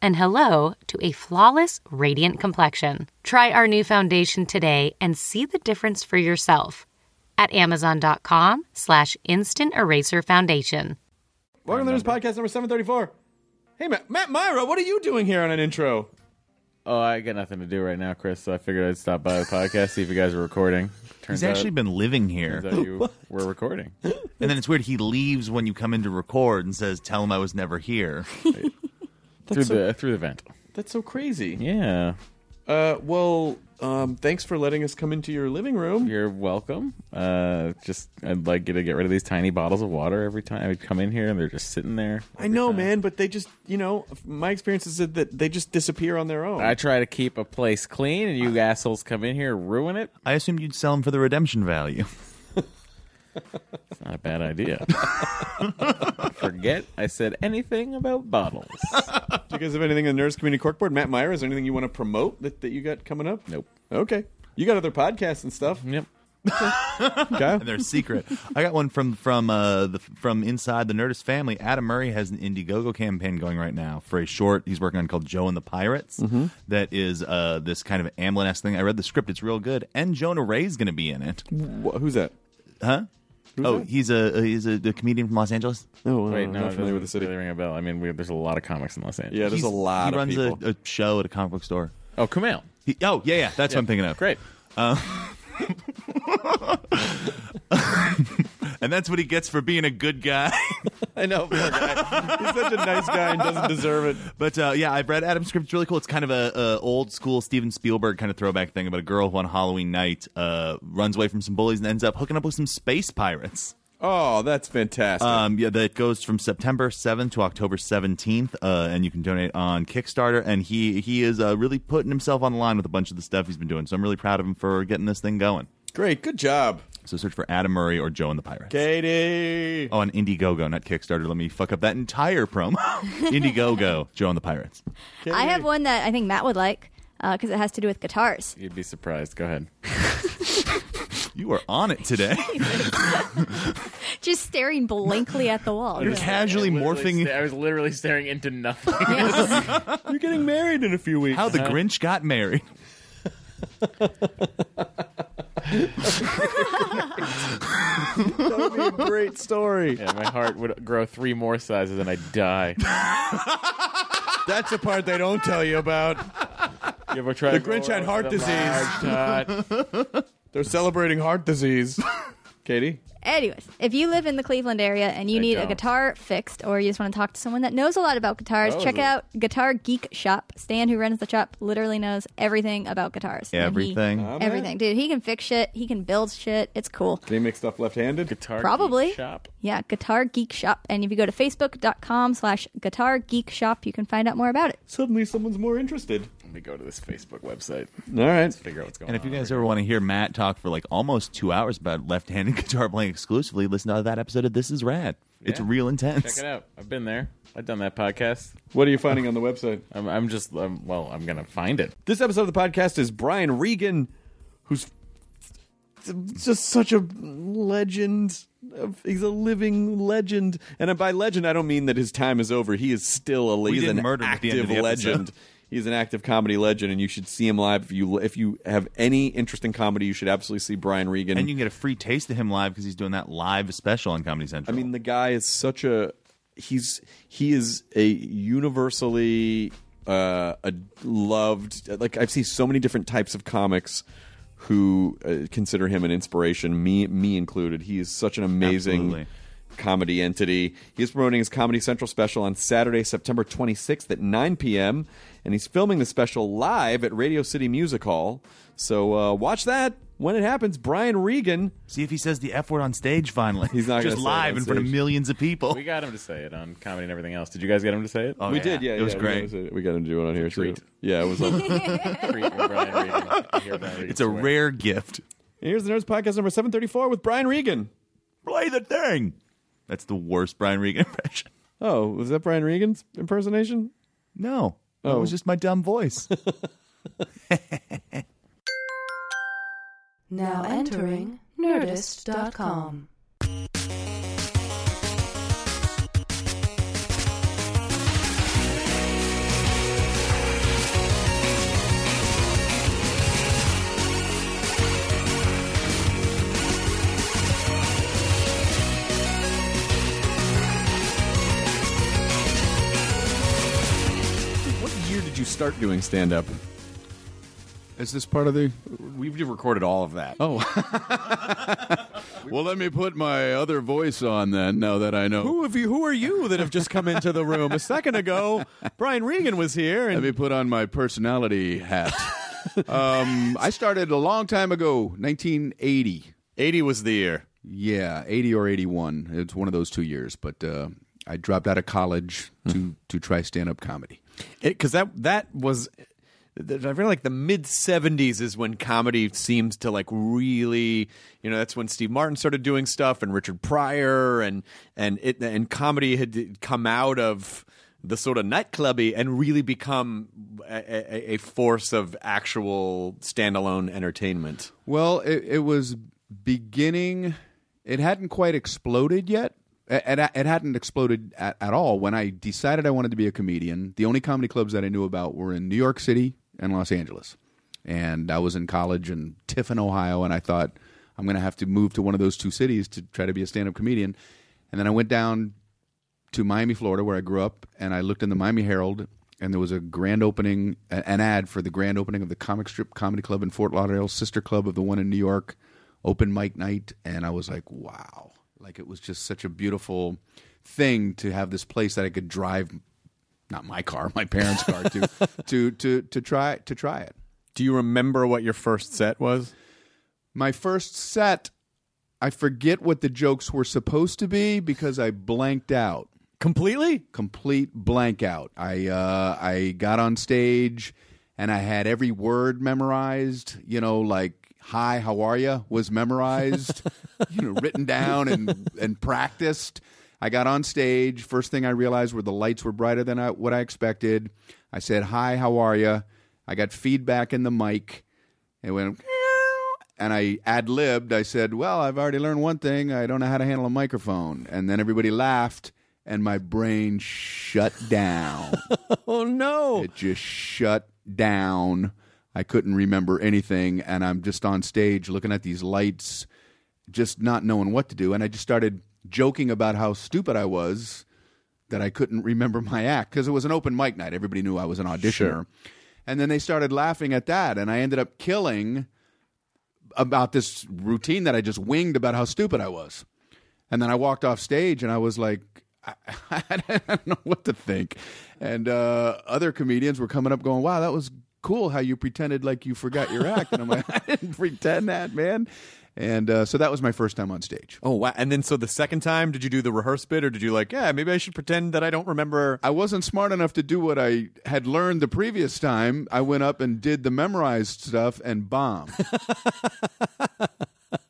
and hello to a flawless, radiant complexion. Try our new foundation today and see the difference for yourself at amazon.com slash instant eraser foundation. Welcome to this podcast number 734. Hey, Matt, Matt Mira, what are you doing here on an intro? Oh, I got nothing to do right now, Chris. So I figured I'd stop by the podcast, see if you guys are recording. Turns He's actually out, been living here. turns out you were recording. And then it's weird. He leaves when you come in to record and says, "Tell him I was never here." Through the through the vent. That's so crazy. Yeah, Uh, well, um, thanks for letting us come into your living room. you're welcome. Uh, just I'd like you to get rid of these tiny bottles of water every time I would come in here, and they're just sitting there. I know, man, but they just, you know, my experience is that that they just disappear on their own. I try to keep a place clean, and you assholes come in here ruin it. I assumed you'd sell them for the redemption value. It's not a bad idea. Forget I said anything about bottles. Do you guys have anything in the Nerdist Community Corkboard? Matt Mira, is there anything you want to promote that, that you got coming up? Nope. Okay. You got other podcasts and stuff. Yep. Okay. and they're secret. I got one from from uh, the from inside the Nerdist family. Adam Murray has an Indiegogo campaign going right now for a short he's working on called Joe and the Pirates. that is uh, this kind of Amblin esque thing. I read the script; it's real good. And Jonah Ray's going to be in it. Wh- who's that? Huh? Oh, that? he's a he's a, a comedian from Los Angeles. Oh, Wait, I'm no, not familiar with the city. really ring a bell. I mean, we, there's a lot of comics in Los Angeles. Yeah, there's He's- a lot He of runs people. a, a show at a comic book store. Oh, Kumail. He, oh yeah, yeah, that's what I'm thinking of. Great. Uh, and that's what he gets for being a good guy. I know, poor guy. He's such a nice guy and doesn't deserve it. But uh, yeah, I've read Adam's script. It's really cool. It's kind of a, a old school Steven Spielberg kind of throwback thing about a girl who on Halloween night uh, runs away from some bullies and ends up hooking up with some space pirates. Oh, that's fantastic. Um, yeah, that goes from September 7th to October 17th, uh, and you can donate on Kickstarter. And he he is uh, really putting himself on the line with a bunch of the stuff he's been doing. So I'm really proud of him for getting this thing going. Great. Good job. So search for Adam Murray or Joe and the Pirates. Katie. Oh, on Indiegogo, not Kickstarter. Let me fuck up that entire promo. Indiegogo, Joe and the Pirates. I have one that I think Matt would like uh, because it has to do with guitars. You'd be surprised. Go ahead. You are on it today. Just staring blankly at the wall. You're casually morphing I was literally staring into nothing. You're getting married in a few weeks. how the uh-huh. Grinch got married. That would be a great story. yeah, my heart would grow three more sizes and I'd die. That's the part they don't tell you about. You ever tried The Grinch had heart disease. They're celebrating heart disease. Katie? Anyways, if you live in the Cleveland area and you I need a don't. guitar fixed or you just want to talk to someone that knows a lot about guitars, Oh, check it- out Guitar Geek Shop. Stan, who runs the shop, literally knows everything about guitars. And he- Everything. Everything. Dude, he can fix shit. He can build shit. It's cool. Can he make stuff left-handed? Guitar Probably. Geek shop. Yeah, Guitar Geek Shop. And if you go to facebook.com slash Guitar Geek Shop, you can find out more about it. Suddenly someone's more interested. Let me go to this Facebook website. All right. Let's figure out what's going And if you guys ever want to hear Matt talk for like almost two hours about left-handed guitar playing exclusively, listen to that episode of This Is Rad. It's Yeah. real intense. check it out. I've been there. I've done that podcast. What are you finding on the website? I'm, I'm just um, well. I'm gonna find it. This episode of the podcast is Brian Regan, who's just such a legend. of- He's a living legend, and by legend, I don't mean that his time is over. He is still a he's didn't an murder him at the end active of the episode. legend. He's an active comedy legend, and you should see him live. If you if you have any interest in comedy, you should absolutely see Brian Regan. And you can get a free taste of him live because he's doing that live special on Comedy Central. I mean, the guy is such a he's he is a universally uh, a loved. Like I've seen so many different types of comics who uh, consider him an inspiration. Me, me included. He is such an amazing. Absolutely. Comedy entity. He is promoting his Comedy Central special on Saturday, September 26th at 9 p.m. And he's filming the special live at Radio City Music Hall. So uh, watch that when it happens. Brian Regan. See if he says the F word on stage finally. He's not just say live on in front of millions of people. We got him to say it on comedy and everything else. Did you guys get him to say it? Oh, we yeah. did, yeah. It was yeah, great. We got, him, we got him to do it on here, treat. too. Yeah, it was. On, Treat from Brian Regan. to hear Brian Regan It's a swear. rare gift. Here's the Nerdist Podcast number 734 with Brian Regan. Play the thing. That's the worst Brian Regan impression. Oh, was that Brian Regan's impersonation? No. That Oh. was just my dumb voice. Now entering Nerdist.com. you start doing stand up? Is this part of the? We've recorded all of that. Oh. well, let me put my other voice on then. Now that I know, Who have you? Who are you that have just come into the room? A second ago, Brian Regan was here, let and me put on my personality hat. um, I started a long time ago, 1980. eighty was the year. Yeah, 80 or 81. It's one of those two years. But uh, I dropped out of college to to try stand up comedy. Because that that was I feel like the mid '70s is when comedy seems to like really, you know, that's when Steve Martin started doing stuff and Richard Pryor and and it and comedy had come out of the sort of nightclubby and really become a, a, a force of actual standalone entertainment. Well, it, it was beginning. It hadn't quite exploded yet. It, it, hadn't exploded at, at all when I decided I wanted to be a comedian. The only comedy clubs that I knew about were in New York City and Los Angeles. And I was in college in Tiffin, Ohio, and I thought I'm going to have to move to one of those two cities to try to be a stand up comedian. And then I went down to Miami, Florida, where I grew up, and I looked in the Miami Herald, and there was a grand opening, an ad for the grand opening of the Comic Strip Comedy Club in Fort Lauderdale, sister club of the one in New York, open mic night, and I was like, wow, like it was just such a beautiful thing to have this place that I could drive, not my car, my parents' car, to, to to to try to try it. Do you remember what your first set was? My first set, I forget what the jokes were supposed to be because I blanked out. Completely? complete blank out. I uh, I got on stage and I had every word memorized. You know, like "Hi, how are you?" was memorized. you know, written down and and practiced. I got on stage. First thing I realized were the lights were brighter than I, what I expected. I said, "Hi, how are you?" I got feedback in the mic. It went. And I ad libbed. I said, Well, I've already learned one thing. I don't know how to handle a microphone. And then everybody laughed, and my brain shut down. Oh no! it just shut down. I couldn't remember anything. And I'm just on stage looking at these lights, just not knowing what to do. And I just started joking about how stupid I was that I couldn't remember my act because it was an open mic night. Everybody knew I was an auditioner. And then they started laughing at that. And I ended up killing about this routine that I just winged about how stupid I was. And then I walked off stage and I was like, I, I don't know what to think. And uh, other comedians were coming up going, wow, that was cool how you pretended like you forgot your act. And I'm like, I didn't pretend that, man. And uh, so that was my first time on stage. Oh wow! And then so the second time, did you do the rehearse bit, or did you like, yeah, maybe I should pretend that I don't remember? I wasn't smart enough to do what I had learned the previous time. I went up and did the memorized stuff and bombed.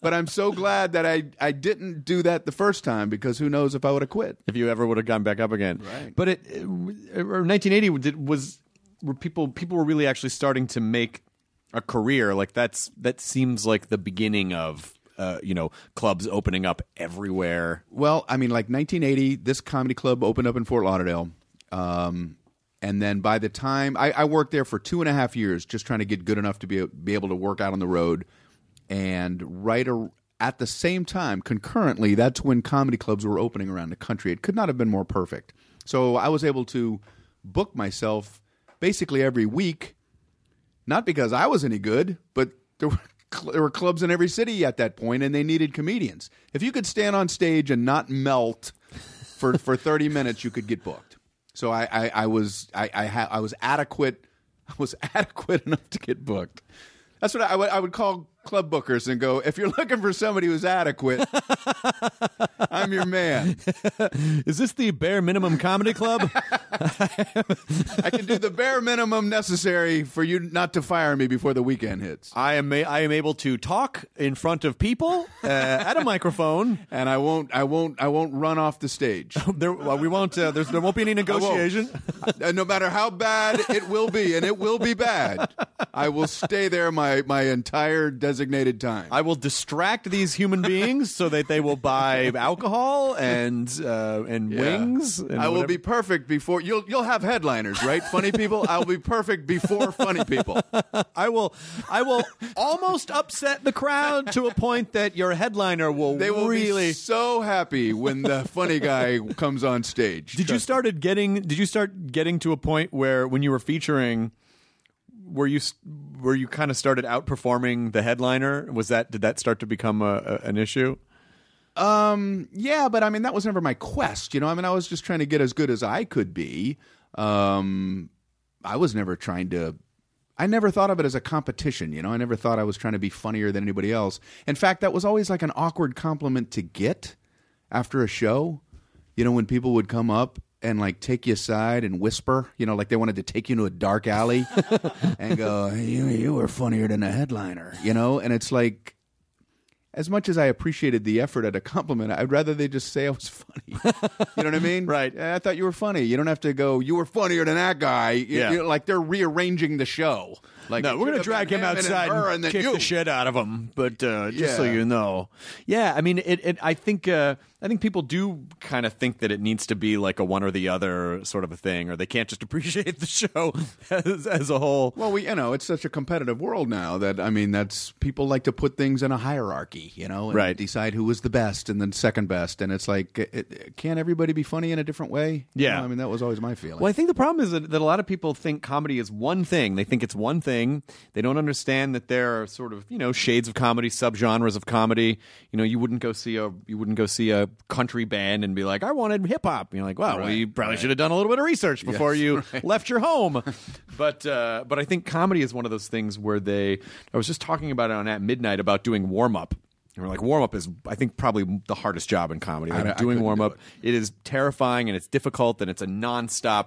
but I'm so glad that I, I didn't do that the first time because who knows if I would have quit. If you ever would have gone back up again, Right. But it, it or 1980 did, was people people were really actually starting to make a career like that's that seems like the beginning of uh, you know clubs opening up everywhere. Well, I mean, like 1980, this comedy club opened up in Fort Lauderdale. Um, and then by the time I, I worked there for two and a half years, just trying to get good enough to be, be able to work out on the road. And right ar- at the same time, concurrently, that's when comedy clubs were opening around the country. It could not have been more perfect. So I was able to book myself basically every week. Not because I was any good, but there were, there were clubs in every city at that point, and they needed comedians. If you could stand on stage and not melt for for thirty minutes, you could get booked. So I I, I was I I, ha- I was adequate. I was adequate enough to get booked. That's what I would I would call club bookers and go, if you're looking for somebody who's adequate, I'm your man. Is this the bare minimum comedy club? I can do the bare minimum necessary for you not to fire me before the weekend hits. I am a- I am able to talk in front of people uh, at a microphone. And I won't I won't I won't run off the stage. There, well, we won't. Uh, there's, there won't be any negotiation. Uh, no matter how bad it will be, and it will be bad, I will stay there my, my entire designated time. I will distract these human beings so that they will buy alcohol and uh, and Yeah. wings. And I will whatever. be perfect before you'll you'll have headliners, right? Funny people. I will be perfect before funny people. I will. I will almost upset the crowd to a point that your headliner will, They will really. be so happy when the funny guy comes on stage. Did you started getting? Did you start getting to a point where when you were featuring, where you where you kind of started outperforming the headliner? Was that did that start to become a, a, an issue? Um, yeah, but I mean that was never my quest. You know, I mean I was just trying to get as good as I could be. Um, I was never trying to. I never thought of it as a competition. You know, I never thought I was trying to be funnier than anybody else. In fact, that was always like an awkward compliment to get after a show. You know, when people would come up and like take you aside and whisper, you know, like they wanted to take you into a dark alley and go, "You you were funnier than a headliner," you know, and it's like as much as I appreciated the effort at a compliment, I'd rather they just say I was funny. you know what I mean? Right. I thought you were funny. You don't have to go. You were funnier than that guy. You- Yeah. you know, like they're rearranging the show. Like No, we're gonna drag him outside her and, and kick you. the shit out of him. But uh, just so you know, yeah, I mean, it. it I think. Uh, I think people do kind of think that it needs to be like a one or the other sort of a thing, or they can't just appreciate the show as, as a whole. Well, we you know it's such a competitive world now that I mean that's people like to put things in a hierarchy, you know, and Right. decide who was the best and then second best, and it's like it, it, can't everybody be funny in a different way? You Yeah. know, I mean that was always my feeling. Well, I think the problem is that, that a lot of people think comedy is one thing. They think it's one thing. They don't understand that there are sort of you know shades of comedy, subgenres of comedy. You know, you wouldn't go see a you wouldn't go see a country band and be like, I wanted hip hop. You're like, well, well, you probably right. should have done a little bit of research before Yes, you right. left your home. but uh, but I think comedy is one of those things where they. I was just talking about it on at midnight about doing warm up. And we're like, warm up is, I think, probably the hardest job in comedy. Like I- doing warm do up, it is terrifying and it's difficult and it's a nonstop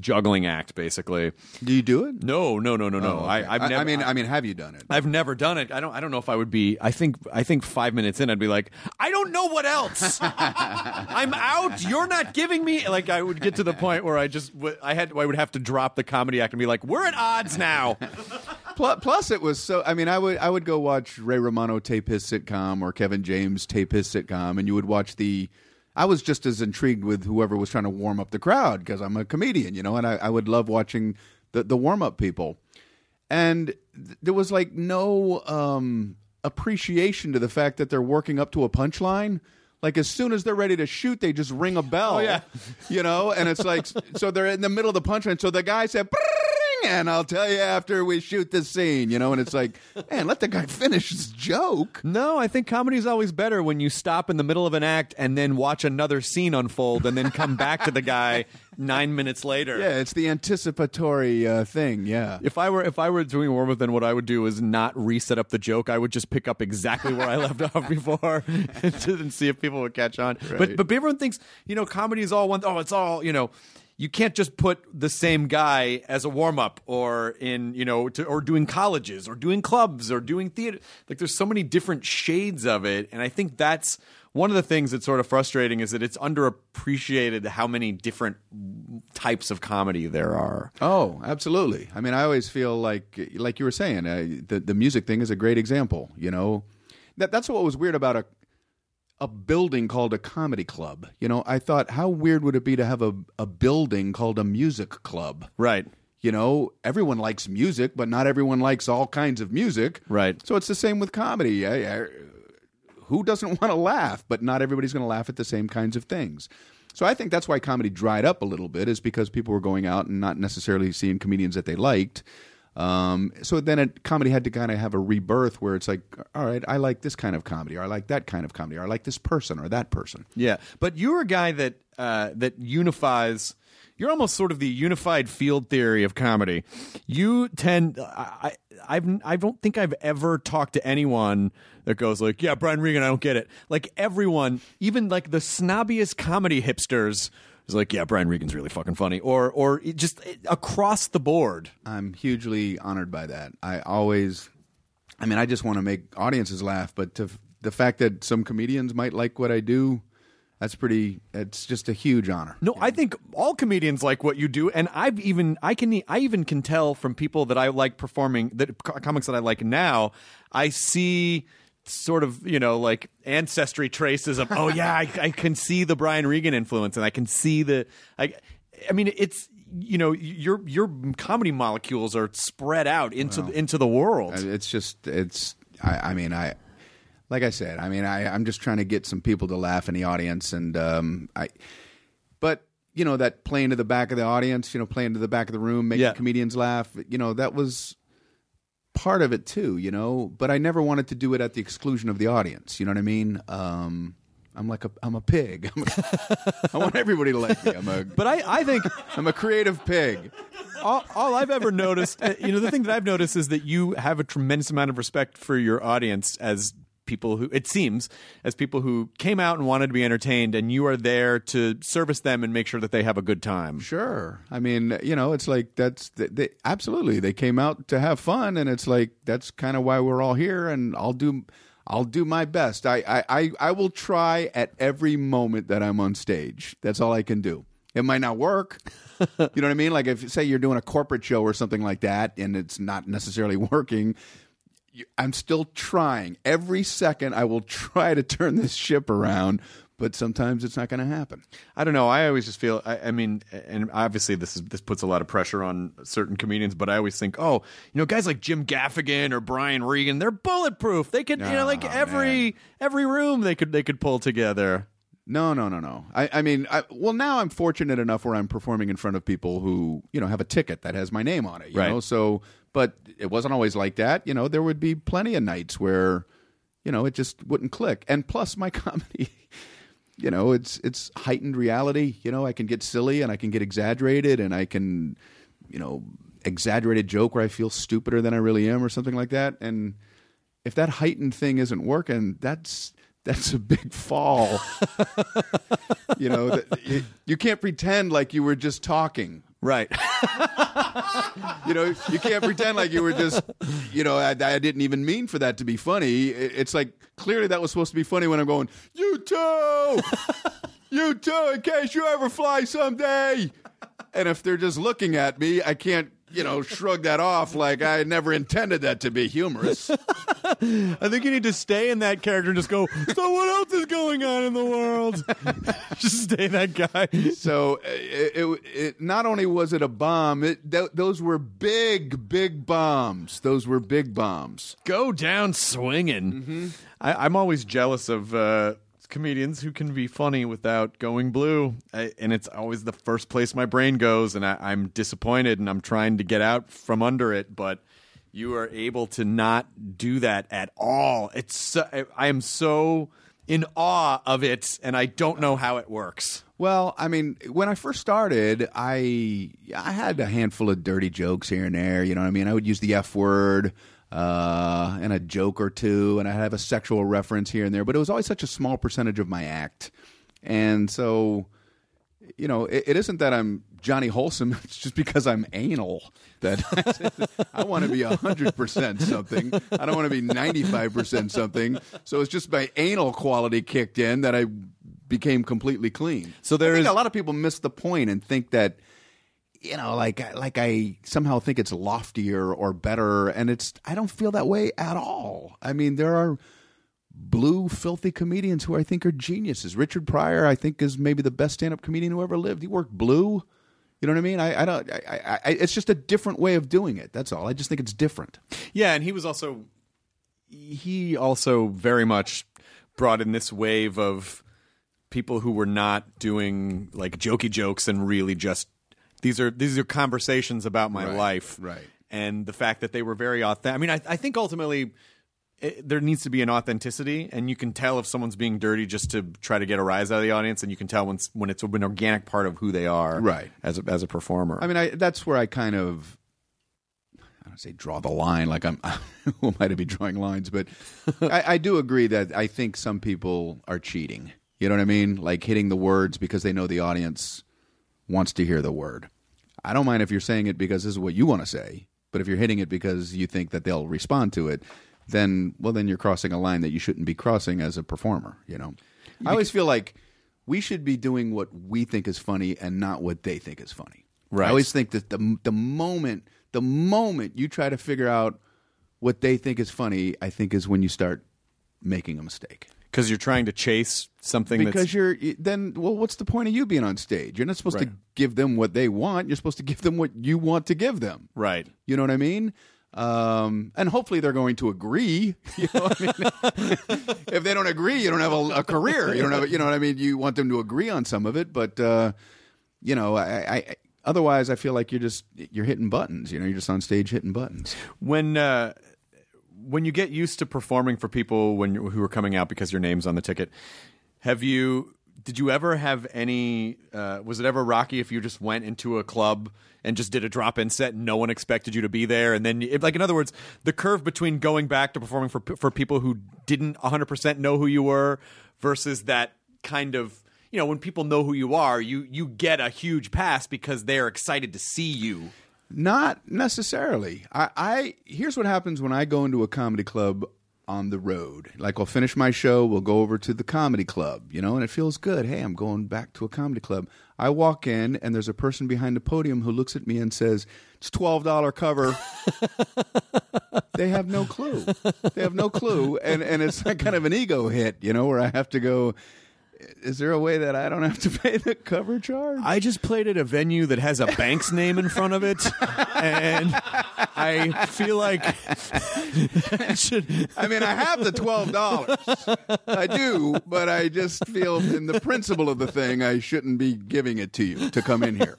juggling act, basically. do you do it? No, no, no, no, no. Oh, I, okay. I've never. I mean, I mean, have you done it? I've never done it. I don't. I don't know if I would be. I think. I think five minutes in, I'd be like, I don't know what else. I'm out. You're not giving me. Like I would get to the point where I just. I had. I would have to drop the comedy act and be like, we're at odds now. Plus, plus, it was so. I mean, I would I would go watch Ray Romano tape his sitcom or Kevin James tape his sitcom, and you would watch the. I was just as intrigued with whoever was trying to warm up the crowd because I'm a comedian, you know, and I, I would love watching the the warm up people, and th- there was like no um, appreciation to the fact that they're working up to a punchline. Like as soon as they're ready to shoot, they just ring a bell. Oh, yeah. you know, and it's like so they're in the middle of the punchline. So the guy said. "Bring," And I'll tell you after we shoot this scene, you know, and it's like, man, let the guy finish his joke. No, I think comedy is always better when you stop in the middle of an act and then watch another scene unfold and then come back to the guy nine minutes later. Yeah, it's the anticipatory uh, thing. Yeah. If I were if I were doing warm up, then what I would do is not reset up the joke. I would just pick up exactly where I left off before and, see if people would catch on. But Right. but everyone thinks you know comedy is all one. Oh, it's all you know. You can't just put the same guy as a warm up or in you know to, or doing colleges or doing clubs or doing theater. Like there's so many different shades of it, and I think that's one of the things that's sort of frustrating is that it's underappreciated how many different types of comedy there are. Oh, absolutely. I mean, I always feel like, like you were saying, uh, the the music thing is a great example. You know, that that's what was weird about a a building called a comedy club. You know, I thought, how weird would it be to have a a building called a music club? Right. You know, everyone likes music, but not everyone likes all kinds of music. Right. So it's the same with comedy. I- I- who doesn't want to laugh? But not everybody's going to laugh at the same kinds of things. So I think that's why comedy dried up a little bit, is because people were going out and not necessarily seeing comedians that they liked. Um, so then it, comedy had to kind of have a rebirth where it's like, all right, I like this kind of comedy, or I like that kind of comedy, or I like this person or that person. Yeah, but you're a guy that uh, that unifies. You're almost sort of the unified field theory of comedy. You tend, I, I, I've, I don't think I've ever talked to anyone that goes like, "Yeah, Brian Regan, I don't get it." Like everyone, even like the snobbiest comedy hipsters, is like, "Yeah, Brian Regan's really fucking funny," or or it just across the board. I'm hugely honored by that. I always, I mean, I just want to make audiences laugh, but to, the fact that some comedians might like what I do, that's pretty. It's just a huge honor. No, I think all comedians like what you do, and I've even I can I even can tell from people that I like performing that comics that I like now. I see sort of you know like ancestry traces of oh yeah I, I can see the Brian Regan influence, and I can see the I I mean it's you know your your comedy molecules are spread out into into the world. It's just it's. I, I mean, I like I said. I mean, I I'm just trying to get some people to laugh in the audience, and um, I. But you know that playing to the back of the audience, you know, playing to the back of the room, making Yeah. comedians laugh. You know, that was part of it too. You know, but I never wanted to do it at the exclusion of the audience. You know what I mean? Um, I'm like a I'm a pig. I'm a, I want everybody to like me. I'm a but I I think I'm a creative pig. all, all I've ever noticed, uh, you know, the thing that I've noticed is that you have a tremendous amount of respect for your audience as people who, it seems, as people who came out and wanted to be entertained, and you are there to service them and make sure that they have a good time. Sure. I mean, you know, it's like that's they, they, absolutely they came out to have fun, and it's like that's kind of why we're all here. And I'll do, I'll do my best. I, I, I, I will try at every moment that I'm on stage. That's all I can do. It might not work. you know what I mean? Like if say you're doing a corporate show or something like that, and it's not necessarily working. I'm still trying. Every second, I will try to turn this ship around, but sometimes it's not going to happen. I don't know. I always just feel. I, I mean, and obviously this is this puts a lot of pressure on certain comedians. But I always think, oh, you know, guys like Jim Gaffigan or Brian Regan, they're bulletproof. They could, you know, like Oh, every every room they could they could pull together. No, no, no, no. I, I mean, I, well, now I'm fortunate enough where I'm performing in front of people who, you know, have a ticket that has my name on it. You Right. know, so, but it wasn't always like that. You know, there would be plenty of nights where, you know, it just wouldn't click. And plus, my comedy, you know, it's it's heightened reality. You know, I can get silly and I can get exaggerated and I can, you know, exaggerated joke where I feel stupider than I really am or something like that. And if that heightened thing isn't working, that's that's a big fall. you know, that, you, you can't pretend like you were just talking. Right. You know, you can't pretend like you were just, you know, I, I didn't even mean for that to be funny. It- it's like clearly that was supposed to be funny when I'm going, you too, you too, in case you ever fly someday. And if they're just looking at me, I can't, you know, shrug that off like I never intended that to be humorous. I think you need to stay in that character and just go. So what else is going on in the world? just stay that guy. So it, it, it not only was it a bomb, it th- those were big, big bombs. Those were big bombs. Go down swinging. Mm-hmm. I, I'm always jealous of uh, comedians who can be funny without going blue, I, and it's always the first place my brain goes, and I, I'm disappointed, and I'm trying to get out from under it, but. You are able to not do that at all. It's so, I- I am so in awe of it, and I don't know how it works. Well, I mean, when I first started, I I had a handful of dirty jokes here and there. You know what I mean? I would use the F word uh, and a joke or two, and I have a sexual reference here and there. But it was always such a small percentage of my act, and so you know, it, it isn't that I'm Johnny Wholesome. It's just because I'm anal that I want to be hundred percent something. I don't want to be ninety five percent something. So it's just my anal quality kicked in that I became completely clean. So there I think is- a lot of people miss the point and think that you know, like like I somehow think it's loftier or better, and it's I don't feel that way at all. I mean, there are blue, filthy comedians who I think are geniuses. Richard Pryor, I think, is maybe the best stand-up comedian who ever lived. He worked blue. You know what I mean? I, I don't. I, I, it's just a different way of doing it. That's all. I just think it's different. Yeah, and he was also he also very much brought in this wave of people who were not doing like jokey jokes and really just these are these are conversations about my Right, life, right. And the fact that they were very authentic. I mean, I, I think ultimately. It, there needs to be an authenticity, and you can tell if someone's being dirty just to try to get a rise out of the audience, and you can tell when when it's an organic part of who they are, Right. As a, as a performer. I mean, I, that's where I kind of, I don't say draw the line, like I'm, who am I to be drawing lines? But I, I do agree that I think some people are cheating. You know what I mean? Like hitting the words because they know the audience wants to hear the word. I don't mind if you're saying it because this is what you want to say, but if you're hitting it because you think that they'll respond to it, then, well, then you're crossing a line that you shouldn't be crossing as a performer, you know? I always feel like we should be doing what we think is funny and not what they think is funny. Right. I always think that the the moment the moment you try to figure out what they think is funny, I think is when you start making a mistake. Because you're trying to chase something Because you're then well, what's the point of you being on stage? You're not supposed to give them what they want. You're supposed to give them what you want to give them. right. You know what I mean? Um, and hopefully they're going to agree. You know what I mean? if they don't agree, you don't have a, a career. You don't have, you know what I mean? You want them to agree on some of it, but uh, you know, I, I otherwise I feel like you're just you're hitting buttons. You know, you're just on stage hitting buttons. when uh, when you get used to performing for people when who are coming out because your name's on the ticket, have you? Did you ever have any? Uh, was it ever rocky if you just went into a club and just did a drop-in set and no one expected you to be there, and then, like in other words, the curve between going back to performing for for people who didn't 100 percent know who you were versus that kind of you know when people know who you are, you you get a huge pass because they're excited to see you. Not necessarily. I, I here's what happens when I go into a comedy club on the road. Like I'll finish my show, we'll go over to the comedy club, you know, and it feels good. Hey, I'm going back to a comedy club. I walk in and there's a person behind the podium who looks at me and says, "It's twelve dollar cover." they have no clue. They have no clue, and and it's kind of an ego hit, you know, where I have to go. Is there a way that I don't have to pay the cover charge? I just played at a venue that has a bank's name in front of it, and I feel like I should. I mean, I have the twelve dollars. I do, but I just feel in the principle of the thing, I shouldn't be giving it to you to come in here.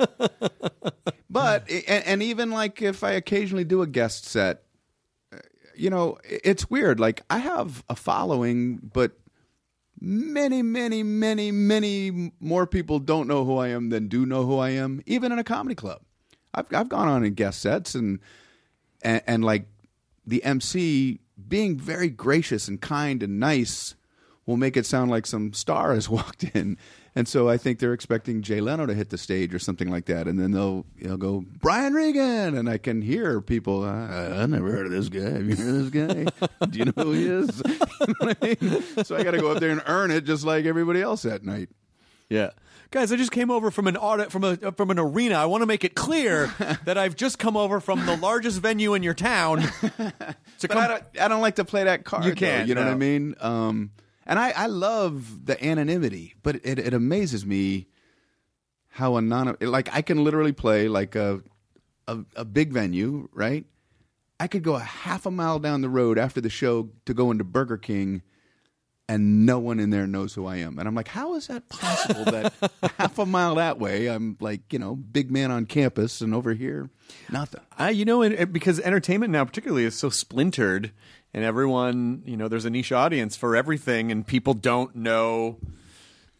But and, and even like if I occasionally do a guest set, uh, you know, it's weird. Like I have a following, but many, many, many, many more people don't know who I am than do know who I am, even in a comedy club. I've I've gone on in guest sets and and, and like the MC being very gracious and kind and nice will make it sound like some star has walked in. And so I think they're expecting Jay Leno to hit the stage or something like that, and then they'll you know go Brian Regan, and I can hear people. I, I never heard of this guy. Have you heard of this guy? Do you know who he is? You know I mean? So I got to go up there and earn it, just like everybody else that night. Yeah. Guys, I just came over from an audit from a from an arena. I want to make it clear that I've just come over from the largest venue in your town. To But come, I don't, I don't like to play that card. You can't, you know what I mean? Um, and I, I love the anonymity, but it, it amazes me how anonymous. Like I can literally play like a, a a big venue, right? I could go a half a mile down the road after the show to go into Burger King, and no one in there knows who I am. And I'm like, how is that possible? that half a mile that way, I'm like, you know, big man on campus, and over here, nothing. I, you know, and, and because entertainment now, particularly, is so splintered, and everyone, you know, there's a niche audience for everything, and people don't know.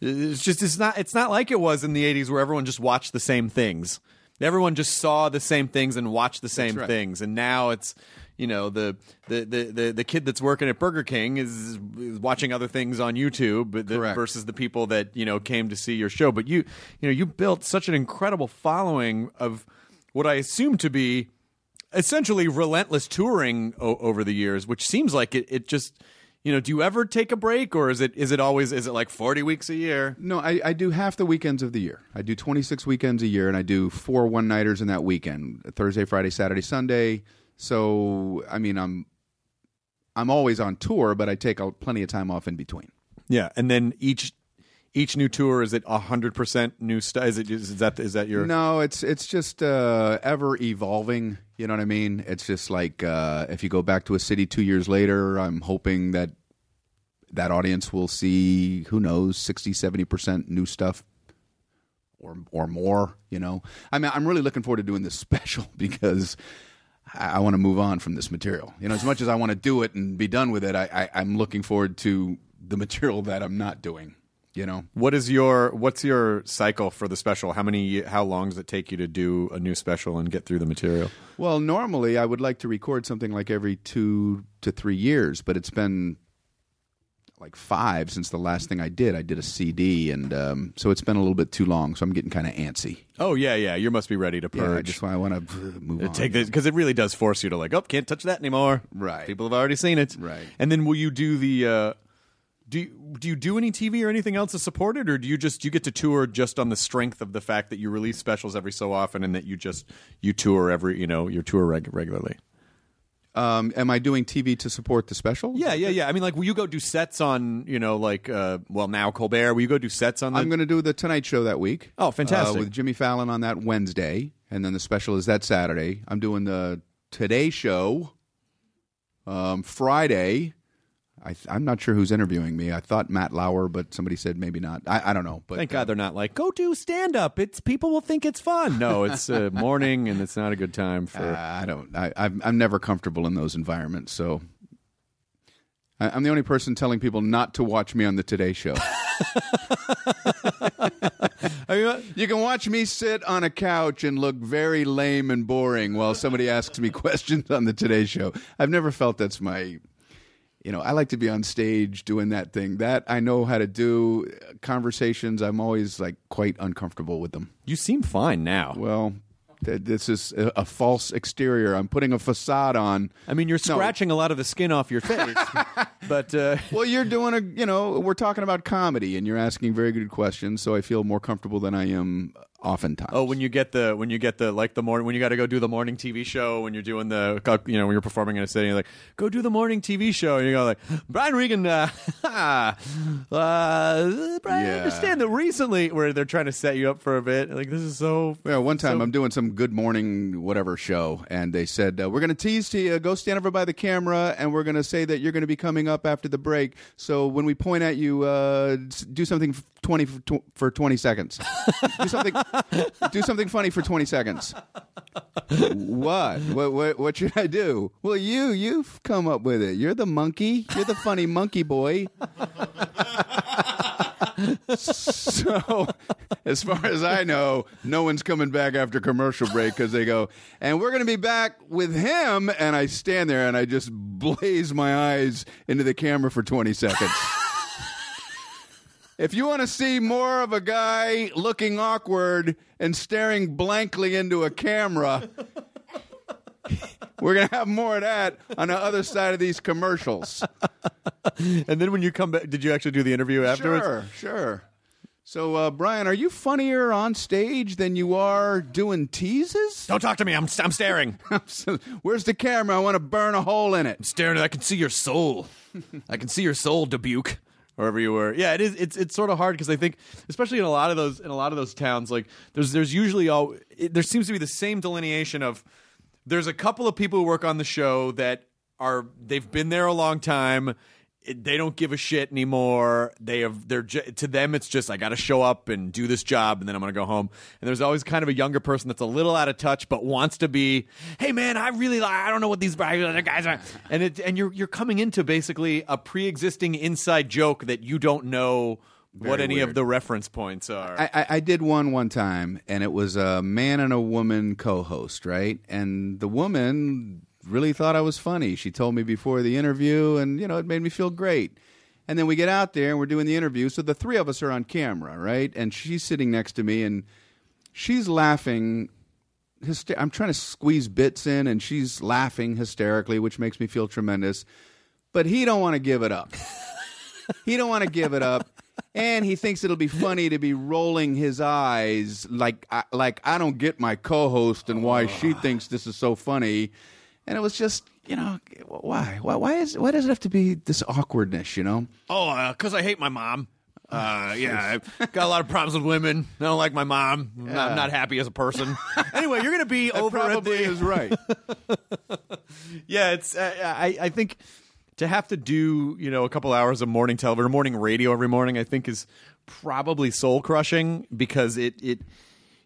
It's just it's not it's not like it was in the '80s where everyone just watched the same things. Everyone just saw the same things and watched the same right. things, and now it's you know the the, the, the the kid that's working at Burger King is, is watching other things on YouTube but the- versus the people that you know came to see your show. But you you know you built such an incredible following of what I assume to be essentially relentless touring o- over the years, which seems like it, it just you know. Do you ever take a break, or is it is it always is it like forty weeks a year? No, I, I do half the weekends of the year. I do 26 weekends a year, and I do four one nighters in that weekend: Thursday, Friday, Saturday, Sunday. So, I mean, I'm I'm always on tour, but I take a, plenty of time off in between. Yeah, and then each each new tour is it hundred percent new stuff? Is it is that is that your No, it's it's just uh, ever evolving. You know what I mean? It's just like uh, if you go back to a city two years later, I'm hoping that that audience will see who knows 60 70% new stuff or or more you know i mean i'm really looking forward to doing this special because i, I want to move on from this material you know as much as i want to do it and be done with it I, I i'm looking forward to the material that i'm not doing you know What is your what's your cycle for the special? How many how long does it take you to do a new special and get through the material? Well, normally I would like to record something like every two to three years, but it's been like five since the last thing I did. I did a CD, and um, so it's been a little bit too long. So I'm getting kind of antsy. Oh yeah, yeah. You must be ready to Yeah, purge. just why I want to move on. Take this because it really does force you to like, oh, can't touch that anymore. Right. People have already seen it. Right. And then will you do the? Uh, do you, do you do any TV or anything else to support it, or do you just do you get to tour just on the strength of the fact that you release specials every so often and that you just you tour every you know you tour reg- regularly? Um, am I doing TV to support the special? Yeah, yeah, yeah. I mean, like, will you go do sets on you know like uh, well now Colbert? Will you go do sets on? The- I'm going to do the Tonight Show that week. Oh, fantastic. Uh, with Jimmy Fallon on that Wednesday, and then the special is that Saturday. I'm doing the Today Show um, Friday. I I'm not sure who's interviewing me. I thought Matt Lauer, but somebody said maybe not. I, I don't know. But Thank uh, God they're not like go do stand up. It's people will think it's fun. No, it's uh, morning and it's not a good time for. Uh, I don't. I, I'm, I'm never comfortable in those environments. So I, I'm the only person telling people not to watch me on the Today Show. you can watch me sit on a couch and look very lame and boring while somebody asks me questions on the Today Show. I've never felt that's my. You know, I like to be on stage doing that thing. That I know how to do. Conversations, I'm always like quite uncomfortable with them. you seem fine now. Well, th- this is a, a false exterior. I'm putting a facade on. I mean, you're No. scratching a lot of the skin off your face, but uh, Well, you're doing a, you know, we're talking about comedy and you're asking very good questions, so I feel more comfortable than I am oftentimes. oh, when you get the when you get the like the morning when you got to go do the morning TV show when you're doing the you know when you're performing in a city, you're like go do the morning TV show, and you go like Brian Regan, uh, uh, Brian, I understand that recently where they're trying to set you up for a bit. Like this is so. Yeah, one time so- I'm doing some Good Morning whatever show, and they said uh, we're going to tease to you. Go stand over by the camera, and we're going to say that you're going to be coming up after the break. So when we point at you, uh, do something twenty for, tw- for twenty seconds. do something. Do something funny for twenty seconds. what? what? What? What should I do? Well, you you've come up with it. You're the monkey. You're the funny monkey boy. So, as far as I know, no one's coming back after commercial break because they go, and we're going to be back with him. And I stand there and I just blaze my eyes into the camera for 20 seconds. If you want to see more of a guy looking awkward and staring blankly into a camera, we're going to have more of that on the other side of these commercials. And then when you come back, did you actually do the interview afterwards? Sure, sure. So, uh, Brian, are you funnier on stage than you are doing teases? Don't talk to me. I'm I'm staring. Where's the camera? I want to burn a hole in it. I'm staring. At I can see your soul. I can see your soul, Dubuque. Wherever you were, yeah, it is. It's it's sort of hard because I think, especially in a lot of those in a lot of those towns, like there's there's usually all it, there seems to be the same delineation of there's a couple of people who work on the show that are they've been there a long time. They don't give a shit anymore. They have they're to them it's just I got to show up and do this job and then I'm gonna go home. And there's always kind of a younger person that's a little out of touch but wants to be. Hey man, I really like. I don't know what these other guys are. And it and you're you're coming into basically a pre-existing inside joke that you don't know what Very any of the reference points are. I, I, I did one one time, and it was a man and a woman co-host, right? And the woman really thought I was funny. She told me before the interview, and you know, it made me feel great. And then we get out there and we're doing the interview. So the three of us are on camera, right? And she's sitting next to me, and she's laughing. Hyster- I'm trying to squeeze bits in, and she's laughing hysterically, which makes me feel tremendous. But he don't want to give it up. he don't want to give it up and he thinks it'll be funny to be rolling his eyes like I, like I don't get my co-host and why she thinks this is so funny and it was just you know why why why is why does it have to be this awkwardness you know Oh, because I hate my mom. Uh, yeah, I've got a lot of problems with women. I don't like my mom. I'm, not, I'm not happy as a person. anyway, you're going to be over at probably the. is right yeah, it's. Uh, I I think to have to do you know a couple hours of morning television, morning radio every morning, I think is probably soul crushing because it it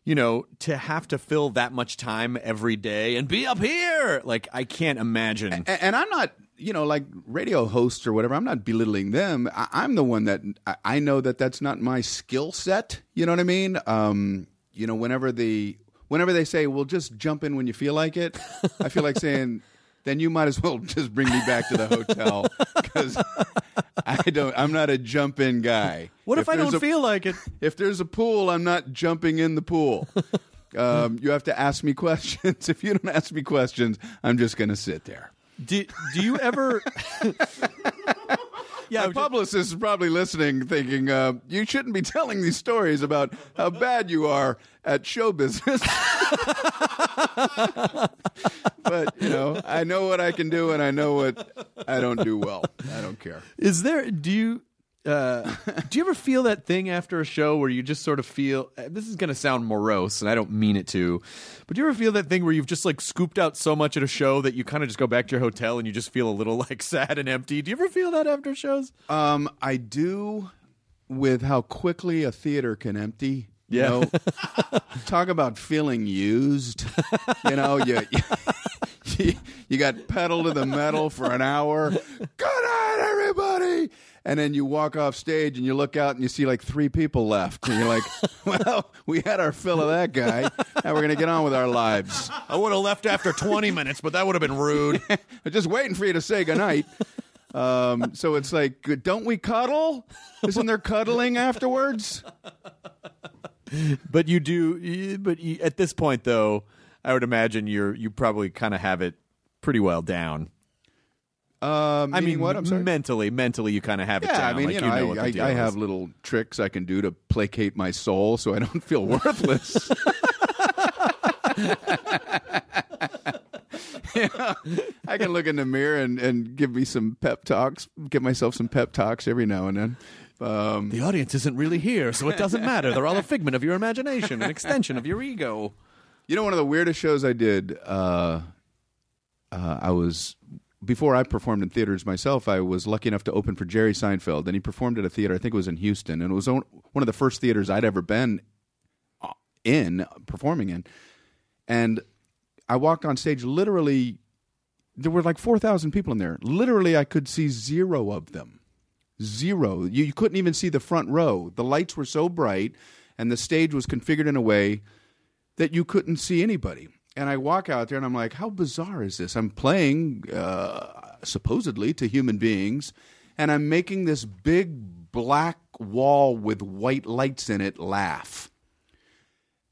you know to have to fill that much time every day and be up here like I can't imagine. A- and I'm not, you know, like radio hosts or whatever. I'm not belittling them. I, I'm the one that I, I know that that's not my skill set. You know what I mean? Um, you know, whenever the whenever they say, "Well, just jump in when you feel like it," I feel like saying. Then you might as well just bring me back to the hotel because I don't. I'm not a jump in guy. what if, I don't a- feel like it? if there's a pool, I'm not jumping in the pool. Um, you have to ask me questions. If you don't ask me questions, I'm just going to sit there. Do, do you ever? yeah, My I'm just- publicist is probably listening, thinking, uh, "You shouldn't be telling these stories about how bad you are at show business." but I know what I can do, and I know what I don't do well. I don't care. Is there? Do you? Uh, do you ever feel that thing after a show where you just sort of feel uh, this is going to sound morose and I don't mean it to, but do you ever feel that thing where you've just like scooped out so much at a show that you kind of just go back to your hotel and you just feel a little like sad and empty? Do you ever feel that after shows? Um, I do with how quickly a theater can empty. You Yeah. know, talk about feeling used. You know, you, you you got pedal to the metal for an hour. Good night, everybody. And then you walk off stage and you look out and you see like three people left. And you're like, well, we had our fill of that guy. Now we're going to get on with our lives. I would have left after 20 minutes, but that would have been rude. I'm just waiting for you to say goodnight. Um, so it's like, don't we cuddle? Isn't there cuddling afterwards? but you do. But you, at this point, though, I would imagine you're you probably kind of have it pretty well down. Um, I mean, what? I'm sorry. mentally, mentally, you kind of have it Yeah, down. I mean, like, you know, what the I, I, I have little tricks I can do to placate my soul so I don't feel worthless. Yeah, I can look in the mirror and, and give me some pep talks, give myself some pep talks every now and then. Um, The audience isn't really here, so it doesn't matter. They're all a figment of your imagination, an extension of your ego. You know, one of the weirdest shows I did. Uh, uh, I was before I performed in theaters myself. I was lucky enough to open for Jerry Seinfeld, and he performed at a theater. I think it was in Houston, and it was one of the first theaters I'd ever been uh, in performing in. And I walked on stage. Literally, there were like four thousand people in there. Literally, I could see zero of them. Zero. You, you couldn't even see the front row. The lights were so bright, and the stage was configured in a way that you couldn't see anybody. And I walk out there and I'm like, how bizarre is this? I'm playing uh, supposedly to human beings, and I'm making this big black wall with white lights in it laugh.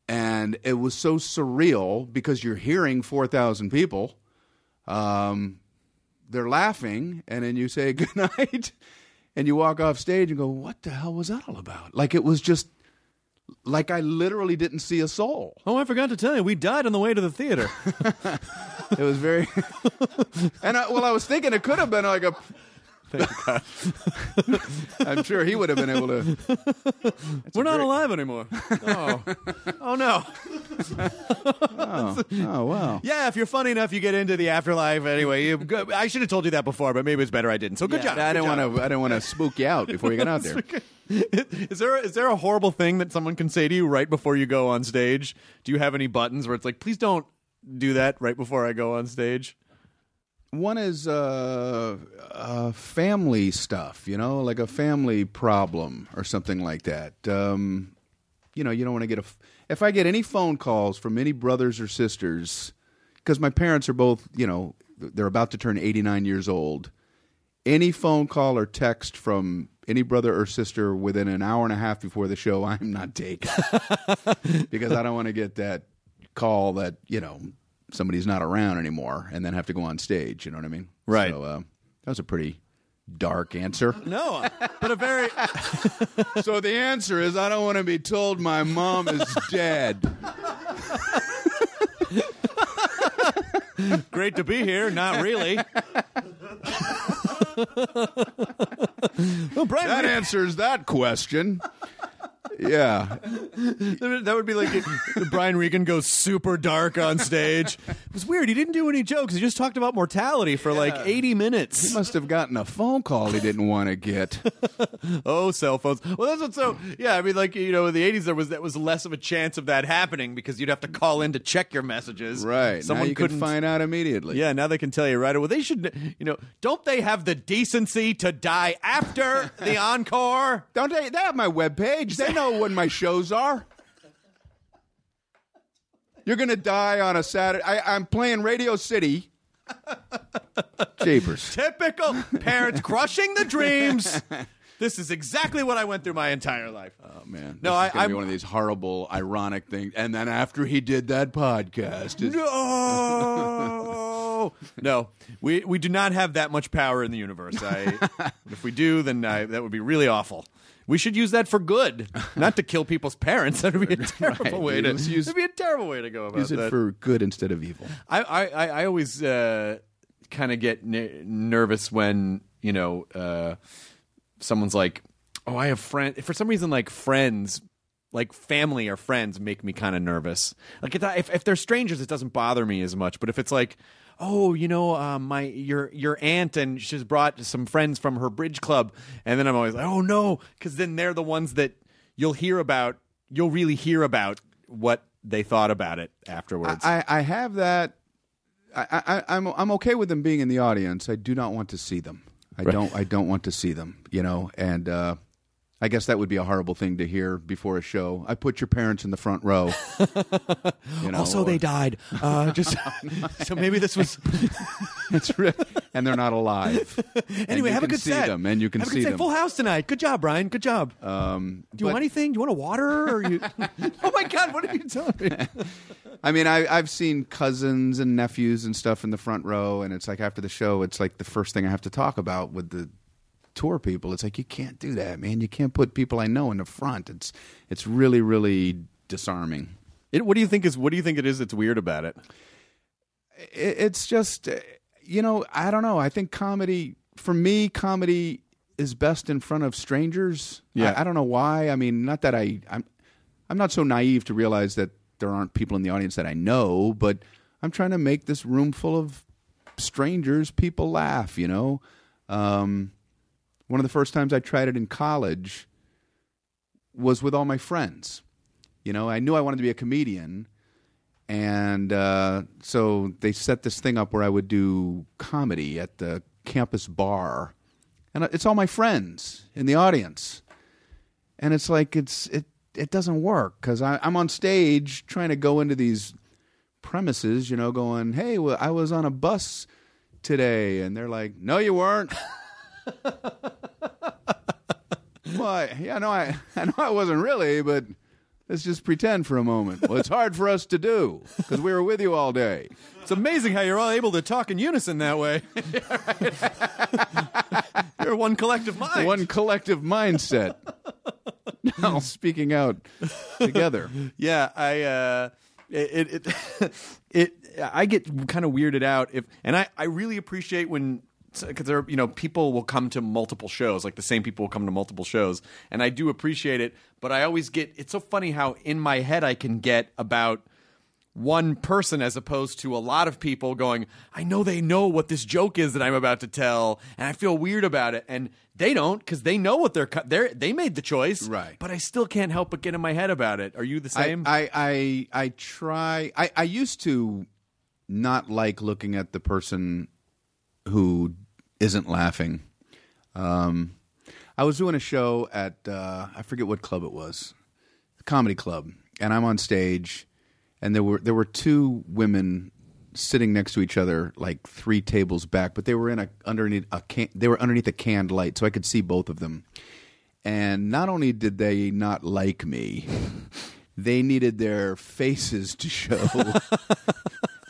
And it was so surreal because you're hearing 4,000 people. Um, they're laughing, and then you say good night, and you walk off stage and go, what the hell was that all about? Like it was just like I literally didn't see a soul. Oh, I forgot to tell you, we died on the way to the theater. It was very, and I, well, I was thinking it could have been like a. I'm sure he would have been able to. We're not great- alive anymore. Oh, oh no. Oh, oh wow! Yeah, if you're funny enough, you get into the afterlife anyway. You, go- I should have told you that before, but maybe it's better I didn't. So good job. I didn't want to. I didn't want to spook you out before you got out there. Is there is there a horrible thing that someone can say to you right before you go on stage? Do you have any buttons where it's like, please don't do that right before I go on stage? One is uh, uh, family stuff, you know, like a family problem or something like that. Um, you know, you don't want to get a. f- If I get any phone calls from any brothers or sisters, because my parents are both, you know, they're about to turn 89 years old. Any phone call or text from any brother or sister within an hour and a half before the show, I'm not taking because I don't want to get that call that you know somebody's not around anymore and then have to go on stage. You know what I mean? Right. So uh, that was a pretty dark answer. No, but a very so the answer is I don't want to be told my mom is dead. great to be here. Not really. well, Brian, That answers that question. Yeah. That would be like if Brian Regan goes super dark on stage. It was weird. He didn't do any jokes. He just talked about mortality for like 80 minutes. He must have gotten a phone call he didn't want to get. Oh, cell phones. Well, that's what's so. Yeah, I mean, like you know, in the 80s, there was that was less of a chance of that happening because you'd have to call in to check your messages. Right. Someone couldn't find out immediately. Yeah, now they can tell you right away. Well, they should, you know, don't they have the decency to die after the encore? Don't they? They have my webpage. They know when my shows are. You're gonna die on a Saturday. I, I'm playing Radio City. Jeepers. Typical parents crushing the dreams. This is exactly what I went through my entire life. Oh man. No, This I- is gonna be I'm- one of these horrible, ironic things. And then after he did that podcast, it's- No, no, we we do not have that much power in the universe. I, if we do, then I, that would be really awful. We should use that for good, not to kill people's parents. That would be a terrible Right. way to. Use- That'd be a terrible way to go about it. use it that. for good instead of evil. I I, I, always uh, kind of get nervous when you know uh, someone's like, "Oh, I have friends." For some reason, like friends, like family or friends, make me kind of nervous. Like if, if if they're strangers, it doesn't bother me as much. But if it's like, "Oh, you know, uh, my your your aunt and she's brought some friends from her bridge club," and then I'm always like, "Oh no," because then they're the ones that you'll hear about. You'll really hear about what they thought about it afterwards. I, I have that. I, I, I'm I'm okay with them being in the audience. I do not want to see them. I don't. I don't want to see them. You know, and uh, I guess that would be a horrible thing to hear before a show. I put your parents in the front row. You know, also, or- they died. Uh, just so maybe this was. It's re- and they're not alive. Anyway, have a good see set. them, and you can have a see them. Full house tonight. Good job, Brian. Good job. Um, Do you want anything? Do you want a water? Or you? oh my God! What are you telling me? I mean, I, I've seen cousins and nephews and stuff in the front row, and it's like after the show, it's like the first thing I have to talk about with the tour people. It's like you can't do that, man. You can't put people I know in the front. It's it's really really disarming. It, what do you think is? What do you think it is that's weird about it? It, it's just, you know, I don't know. I think comedy for me, comedy is best in front of strangers. Yeah. I, I don't know why. I mean, not that I I'm I'm not so naive to realize that there aren't people in the audience that I know, but I'm trying to make this room full of strangers. People laugh, you know. Um, one of the first times I tried it in college was with all my friends. You know, I knew I wanted to be a comedian, and uh, so they set this thing up where I would do comedy at the campus bar, and it's all my friends in the audience, and it's like it's it it doesn't work because I'm on stage trying to go into these premises, you know, going, "Hey, well, I was on a bus today," and they're like, "No, you weren't." well, I, yeah, no, I I know I wasn't really, but let's just pretend for a moment. Well, it's hard for us to do because we were with you all day. It's amazing how you're all able to talk in unison that way. you're one collective mind. One collective mindset. now speaking out together. Yeah, I uh, it it it, it I get kind of weirded out if, and I I really appreciate when because there you know people will come to multiple shows like the same people will come to multiple shows and I do appreciate it but I always get it's so funny how in my head I can get about one person as opposed to a lot of people going I know they know what this joke is that I'm about to tell and I feel weird about it and they don't because they know what they're they they made the choice Right. but I still can't help but get in my head about it are you the I, same I, I I try I, I used to not like looking at the person who isn't laughing. Um, I was doing a show at uh, I forget what club it was, comedy club, and I'm on stage, and there were there were two women sitting next to each other, like three tables back, but they were in a underneath a can, they were underneath a canned light, so I could see both of them. And not only did they not like me, they needed their faces to show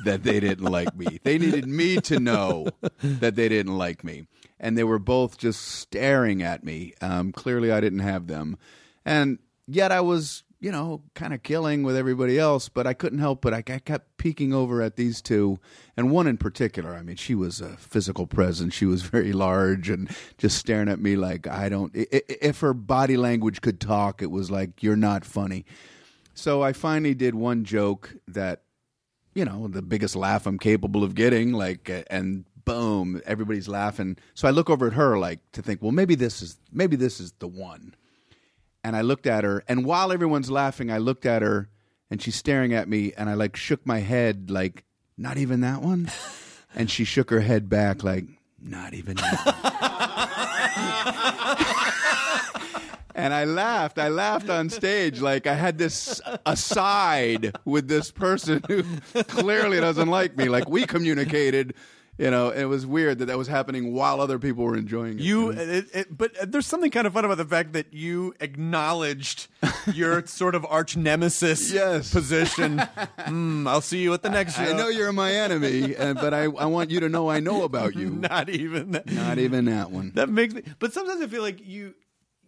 that they didn't like me. They needed me to know that they didn't like me. And they were both just staring at me. Um, clearly, I didn't have them. And yet, I was you know, kind of killing with everybody else, but I couldn't help but I, I kept peeking over at these two, and one in particular. I mean, she was a physical presence. She was very large and just staring at me like I don't. If her body language could talk, it was like you're not funny. So I finally did one joke that, you know, the biggest laugh I'm capable of getting, like, and boom, everybody's laughing. So I look over at her, like, to think, well, maybe this is maybe this is the one and I looked at her, and while everyone's laughing, I looked at her, and she's staring at me, and I like shook my head, like, not even that one, and she shook her head back, like, not even that. one." and I laughed. I laughed on stage, like I had this aside with this person who clearly doesn't like me. Like we communicated. You know, it was weird that that was happening while other people were enjoying it. You, it, it, but there's something kind of fun about the fact that you acknowledged your sort of arch nemesis Yes. position. Hmm, I'll see you at the next show. I know you're my enemy, uh, but I, I want you to know I know about you. Not even that. Not even that one. That makes me. But sometimes I feel like you,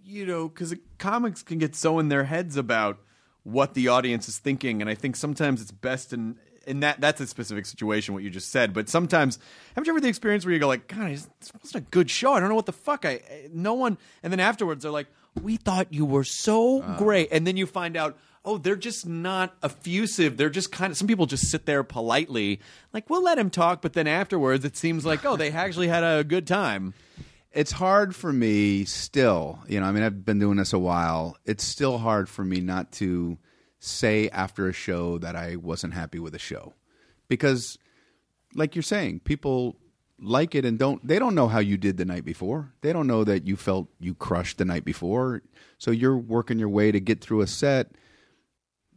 you know, because comics can get so in their heads about what the audience is thinking, and I think sometimes it's best in in that that's a specific situation what you just said. But sometimes, haven't you ever the experience where you go like, God, this wasn't a good show. I don't know what the fuck. I I- no one, and then afterwards they're like, We thought you were so uh. great, and then you find out. Oh, they're just not effusive. They're just kind of. Some people just sit there politely, like we'll let him talk, but then afterwards it seems like, oh, they actually had a good time. It's hard for me still. You know, I mean, I've been doing this a while. It's still hard for me not to say after a show that I wasn't happy with a show because, like you're saying, people like it and don't. They don't know how you did the night before. They don't know that you felt you crushed the night before. So you're working your way to get through a set.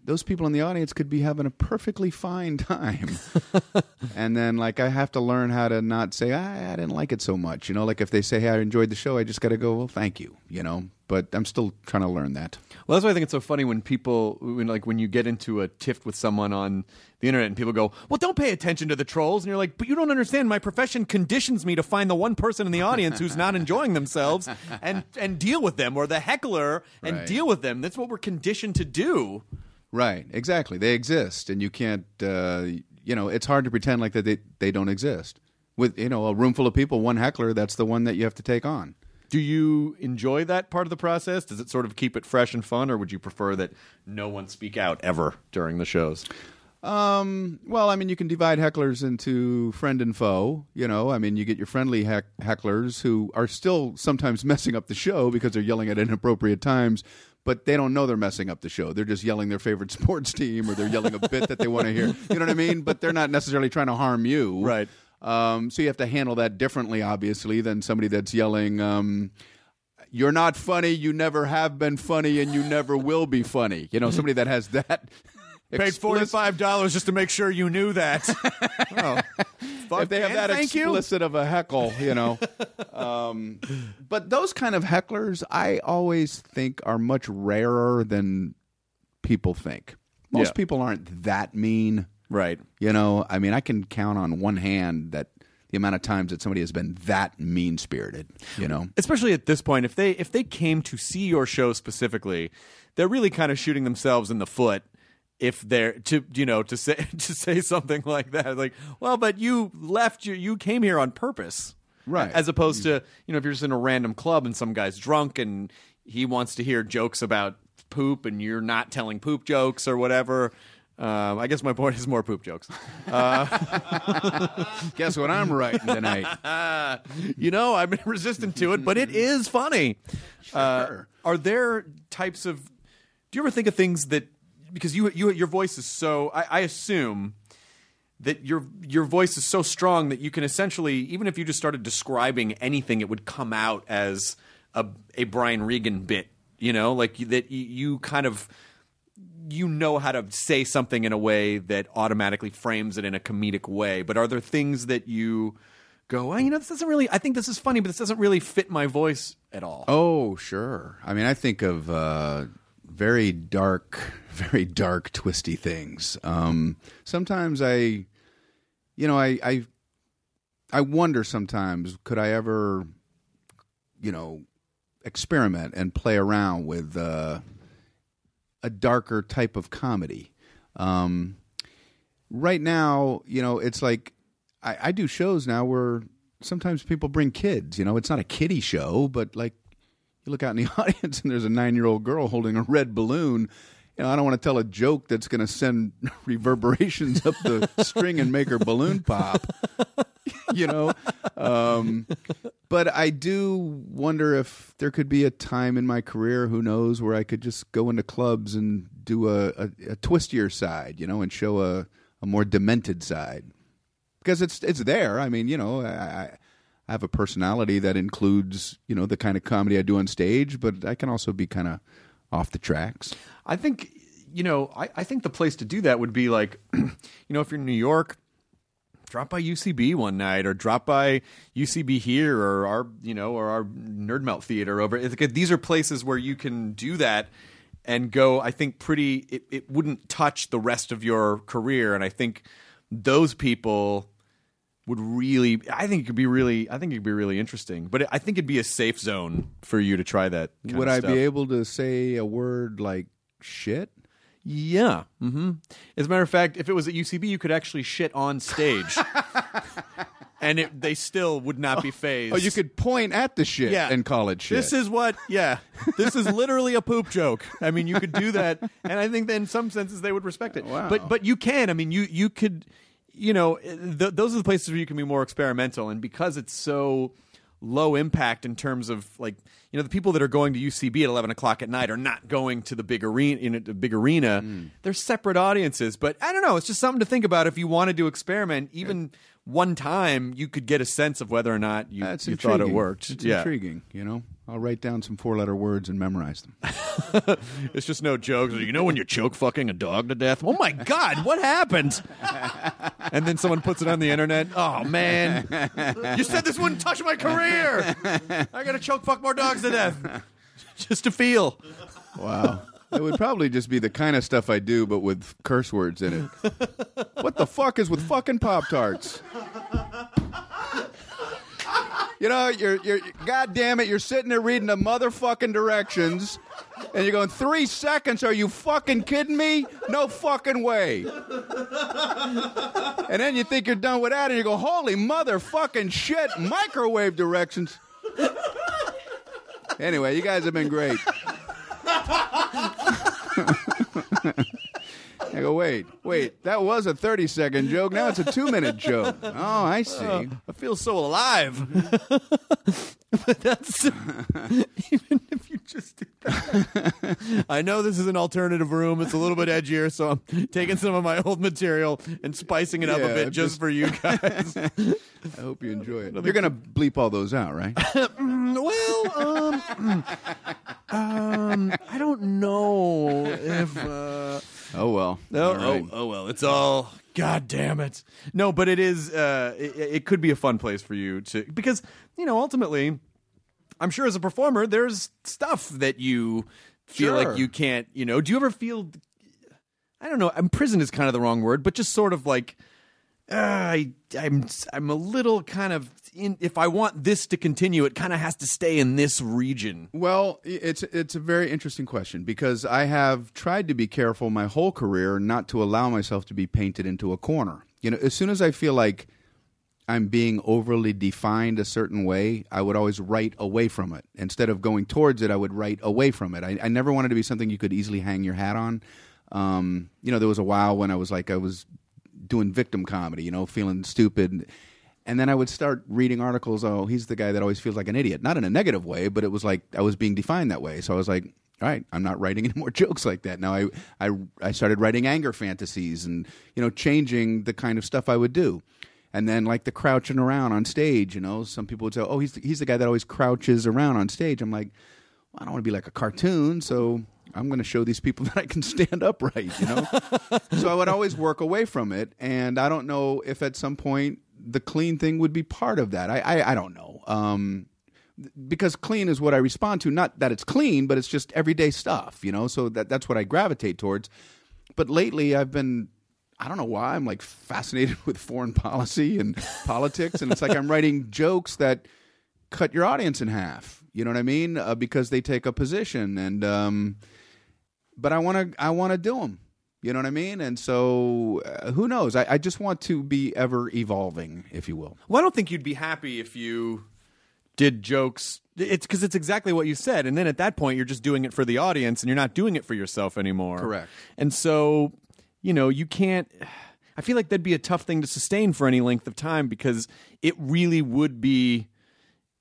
Those people in the audience could be having a perfectly fine time. and then like I have to learn how to not say I, I didn't like it so much. You know, like if they say hey I enjoyed the show, I just got to go well thank you. You know, but I'm still trying to learn that. Well, that's why I think it's so funny when people, when like when you get into a tiff with someone on the internet and people go, "Well, don't pay attention to the trolls," and you're like, "But you don't understand. My profession conditions me to find the one person in the audience who's not enjoying themselves and and deal with them, or the heckler and Right. deal with them. That's what we're conditioned to do." Right, exactly. They exist, and you can't. Uh, you know, it's hard to pretend like that they they don't exist. With you know a room full of people, one heckler, that's the one that you have to take on. Do you enjoy that part of the process? Does it sort of keep it fresh and fun, or would you prefer that no one speak out ever during the shows? Um, well, I mean, you can divide hecklers into friend and foe. You know, I mean, you get your friendly heck- hecklers who are still sometimes messing up the show because they're yelling at inappropriate times, but they don't know they're messing up the show. They're just yelling their favorite sports team or they're yelling a bit that they want to hear. You know what I mean? But they're not necessarily trying to harm you. Right. Um, so you have to handle that differently, obviously, than somebody that's yelling, um, you're not funny, you never have been funny, and you never will be funny. You know, somebody that has that. Paid forty explicit- five dollars just to make sure you knew that. if they have that thank you. explicit of a heckle, you know. um, but those kind of hecklers, I always think are much rarer than people think. Most Yeah. people aren't that mean, Right. you know. I mean, I can count on one hand that the amount of times that somebody has been that mean spirited, you know. especially at this point if they if they came to see your show specifically they're really kind of shooting themselves in the foot if they're to you know to say to say something like that like well but you left you you came here on purpose Right. as opposed to you know if you're just in a random club and some guy's drunk and he wants to hear jokes about poop and you're not telling poop jokes or whatever um, I guess my point is more poop jokes. Uh, Guess what I'm writing tonight? you know, I've been resistant to it, but it is funny. Uh, are there types of? Do you ever think of things that because you you your voice is so? I, I assume that your your voice is so strong that you can essentially even if you just started describing anything, it would come out as a a Brian Regan bit. You know, like that you, kind of you know how to say something in a way that automatically frames it in a comedic way. But are there things that you go, well, you know, this doesn't really, I think this is funny, but this doesn't really fit my voice at all? Oh, sure. I mean, I think of uh, very dark, very dark, twisty things. Um, sometimes I, you know, I, I, I wonder sometimes could I ever, you know, experiment and play around with, uh, a darker type of comedy. Um, right now, you know, it's like I, I do shows now where sometimes people bring kids. You know, it's not a kiddie show, but like you look out in the audience and there's a nine year old girl holding a red balloon. You know, I don't want to tell a joke that's going to send reverberations up the string and make her balloon pop. you know, um, but I do wonder if there could be a time in my career, who knows, where I could just go into clubs and do a, a, a twistier side, you know, and show a, a more demented side because it's it's there. I mean, you know, I, I have a personality that includes you know the kind of comedy I do on stage, but I can also be kind of off the tracks. I think you know, I, I think the place to do that would be like, you know, if you're in New York, drop by UCB one night, or drop by UCB here, or our you know, or our Nerd Melt Theater over. These are places where you can do that and go. I think pretty. It, it wouldn't touch the rest of your career, and I think those people would really I think it could be really I think it could be really interesting. But I think it'd be a safe zone for you to try that. kind Would I be able to say a word like shit? Yeah. hmm As a matter of fact, if it was at UCB, you could actually shit on stage, and it, they still would not be fazed. Oh, you could point at the shit Yeah. and call it shit. This is what, yeah. This is literally a poop joke. I mean, you could do that, and I think that in some senses they would respect it. Wow. But but you can. I mean, you you could, you know, eh, th- those are the places where you can be more experimental, and because it's so low impact in terms of like you know the people that are going to UCB at eleven o'clock at night are not going to the big arena in the big arena. Hmm. They're separate audiences, but I don't know. It's just something to think about if you wanted to experiment, even. One time, you could get a sense of whether or not you, you thought it worked. It's yeah. intriguing. You know, I'll write down some four-letter words and memorize them. It's just no jokes. You know when you choke fucking a dog to death? Oh my god, what happened? and then someone puts it on the internet. Oh man, you said this wouldn't touch my career. I gotta choke fuck more dogs to death just to feel. Wow. It would probably just be the kind of stuff I do, but with curse words in it. what the fuck is with fucking Pop Tarts? You know, you're, you're, God damn it, you're sitting there reading the motherfucking directions, and you're going, three seconds? Are you fucking kidding me? No fucking way. And then you think you're done with that, and you go, holy motherfucking shit, microwave directions. Anyway, you guys have been great. I go, wait, wait, that was a 30 second joke. Now it's a two minute joke. Oh, I see. I feel so alive. but that's even if you just did that. I know this is an alternative room. It's a little bit edgier, so I'm taking some of my old material and spicing it up a bit just, just- for you guys. I hope you enjoy it. You're going to bleep all those out, right? well, um, um, I don't know if. Uh, Oh, well. All right. oh, oh well, it's all. God damn it! No, but it is. Uh, it, it could be a fun place for you to because you know ultimately, I'm sure as a performer, there's stuff that you feel Sure. like you can't. You know, do you ever feel? I don't know. Imprisoned is kind of the wrong word, but just sort of like. Uh, I, I'm I'm a little kind of in. If I want this to continue, it kind of has to stay in this region. Well, it's it's a very interesting question because I have tried to be careful my whole career not to allow myself to be painted into a corner. You know, as soon as I feel like I'm being overly defined a certain way, I would always write away from it. Instead of going towards it, I would write away from it. I, I never wanted to be something you could easily hang your hat on. Um, you know, there was a while when I was like I was doing victim comedy, you know, feeling stupid. And then I would start reading articles. Oh, he's the guy that always feels like an idiot. Not in a negative way, but it was like I was being defined that way. So I was like, all right, I'm not writing any more jokes like that. Now I, I, I started writing anger fantasies and, you know, changing the kind of stuff I would do. And then like the crouching around on stage, you know, some people would say, oh, he's the, he's the guy that always crouches around on stage. I'm like, well, I don't want to be like a cartoon, so I'm going to show these people that I can stand upright, you know? so I would always work away from it. And I don't know if at some point the clean thing would be part of that. I, I, I don't know. Um, because clean is what I respond to. Not that it's clean, but it's just everyday stuff, you know? So that, that's what I gravitate towards. But lately I've been I don't know why I'm like fascinated with foreign policy and politics, and it's like I'm writing jokes that cut your audience in half. You know what I mean? Uh, because they take a position, and um, but I want to I want to do them. You know what I mean? And so, uh, who knows? I, I just want to be ever evolving, if you will. Well, I don't think you'd be happy if you did jokes. It's because it's exactly what you said, and then at that point, you're just doing it for the audience, and you're not doing it for yourself anymore. Correct. And so, you know, you can't. I feel like that'd be a tough thing to sustain for any length of time because it really would be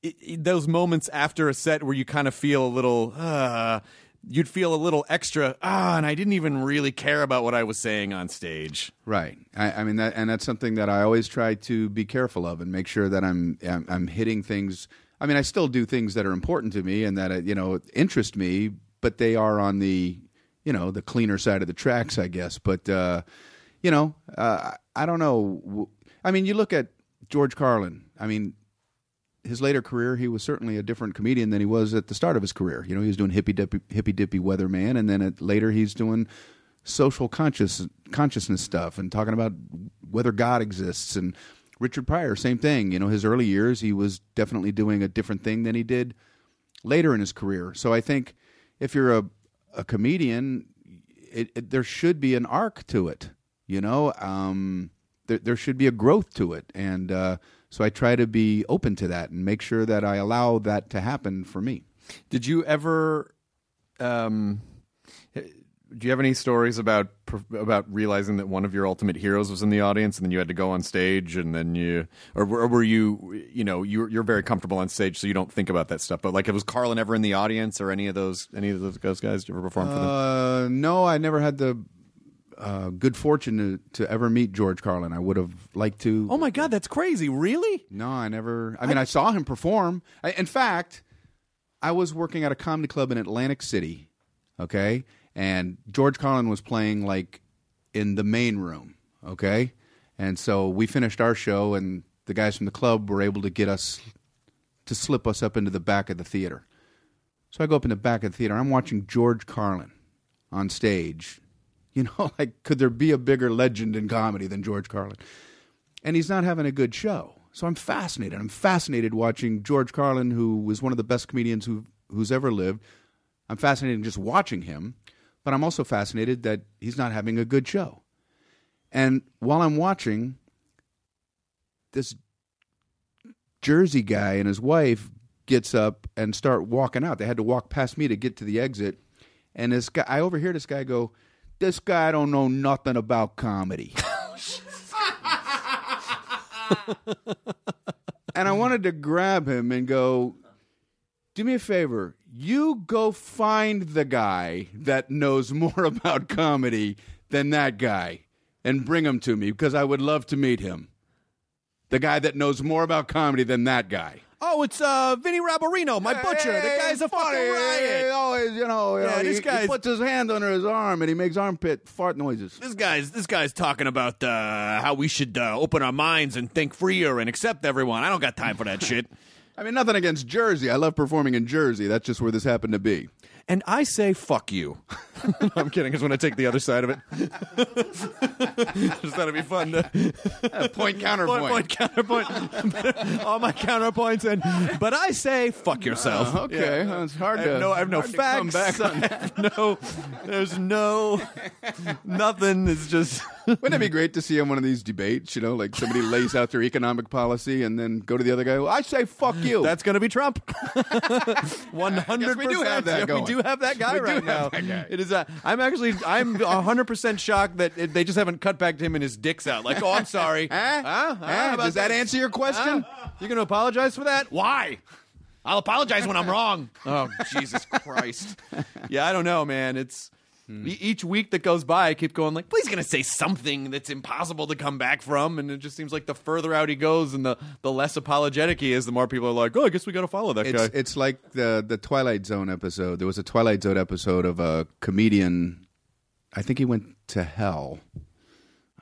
it, it- those moments after a set where you kind of feel a little. Uh, you'd feel a little extra. Ah, and I didn't even really care about what I was saying on stage. Right. I, I mean, that, and that's something that I always try to be careful of and make sure that I'm I'm, I'm hitting things. I mean, I still do things that are important to me and that uh, you know interest me, but they are on the you know the cleaner side of the tracks, I guess. But uh, you know, uh, I don't know. I mean, you look at George Carlin. I mean, his later career, he was certainly a different comedian than he was at the start of his career. You know, he was doing hippy dippy, hippy dippy weatherman, and then at, later he's doing social conscious consciousness stuff and talking about whether God exists. And Richard Pryor, same thing. You know, his early years, he was definitely doing a different thing than he did later in his career. So I think if you're a a comedian, it, it, there should be an arc to it. You know, um, there there should be a growth to it, and uh, so I try to be open to that and make sure that I allow that to happen for me. Did you ever? Um, do you have any stories about about realizing that one of your ultimate heroes was in the audience, and then you had to go on stage, and then you, or, or were you, you know, you're you're very comfortable on stage, so you don't think about that stuff. But like, was Carlin ever in the audience, or any of those any of those guys? Did you ever perform for them? Uh, no, I never had the uh, good fortune to, to ever meet George Carlin. I would have liked to. Oh my God, that's crazy! Really? No, I never. I mean, I, saw him perform. I, in fact, I was working at a comedy club in Atlantic City. Okay, and George Carlin was playing like in the main room. Okay, and so we finished our show, and the guys from the club were able to get us to slip us up into the back of the theater. So I go up in the back of the theater. I'm watching George Carlin on stage. You know, like could there be a bigger legend in comedy than George Carlin? and he's not having a good show. So I'm fascinated. I'm fascinated watching George Carlin, who was one of the best comedians who who's ever lived. I'm fascinated in just watching him, but I'm also fascinated that he's not having a good show. And while I'm watching, this Jersey guy and his wife gets up and start walking out. They had to walk past me to get to the exit. And this guy, I overhear this guy go, "This guy don't know nothing about comedy." Oh, and I wanted to grab him and go, do me a favor. You go find the guy that knows more about comedy than that guy and bring him to me because I would love to meet him. The guy that knows more about comedy than that guy. Oh, it's uh, Vinny Rabarino, my butcher. The guy's a fucking He riot. always, you know, you Yeah, know, this he, he puts his hand under his arm and he makes armpit fart noises. This guy's this guy's talking about uh, how we should uh, open our minds and think freer and accept everyone. I don't got time for that shit. I mean, nothing against Jersey. I love performing in Jersey. That's just where this happened to be. And I say fuck you. I'm kidding. Because when I take the other side of it, just thought it'd be fun to Point point, counterpoint. point counterpoint. All my counterpoints, and but I say fuck yourself. Uh, okay, Yeah. it's hard I to- no. I have no to facts. back on I have no. There's no. Nothing. It's just. Wouldn't it be great to see on one of these debates? You know, like somebody lays out their economic policy and then go to the other guy. Well, I say fuck you. That's going to be Trump. One hundred we do have that We going. do have that guy We right now. that guy. It is. Uh, I'm actually. I'm hundred percent shocked that it, they just haven't cut back to him and his dick's out. Like, oh, I'm sorry. Huh? Huh? Huh? Huh? How about Does that answer your question? Huh? You going to apologize for that? Why? I'll apologize when I'm wrong. Oh, Jesus Christ. yeah, I don't know, man. It's e- each week that goes by, I keep going like, going to say something that's impossible to come back from, and it just seems like the further out he goes and the the less apologetic he is, the more people are like, oh, I guess we got to follow that It's guy. it's like the the Twilight Zone episode. There was a Twilight Zone episode of a comedian. I think he went to hell.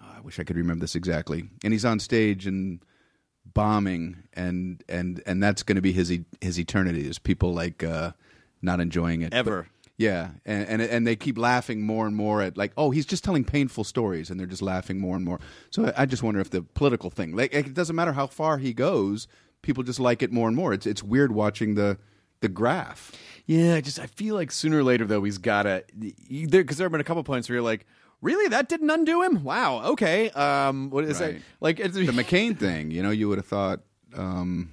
Oh, I wish I could remember this exactly. And he's on stage and bombing, and and and that's going to be his e- his eternity. Is people like uh, not enjoying it Ever. But- yeah, and, and and they keep laughing more and more at like, oh, he's just telling painful stories, and they're just laughing more and more. So I, I just wonder if the political thing, like, it doesn't matter how far he goes, people just like it more and more. It's it's weird watching the the graph. Yeah, I just I feel like sooner or later though he's gotta because there have been a couple points where you're like, really, that didn't undo him? Wow, okay. Um, what is Right. that? Like it's, the McCain thing, you know, you would have thought, um,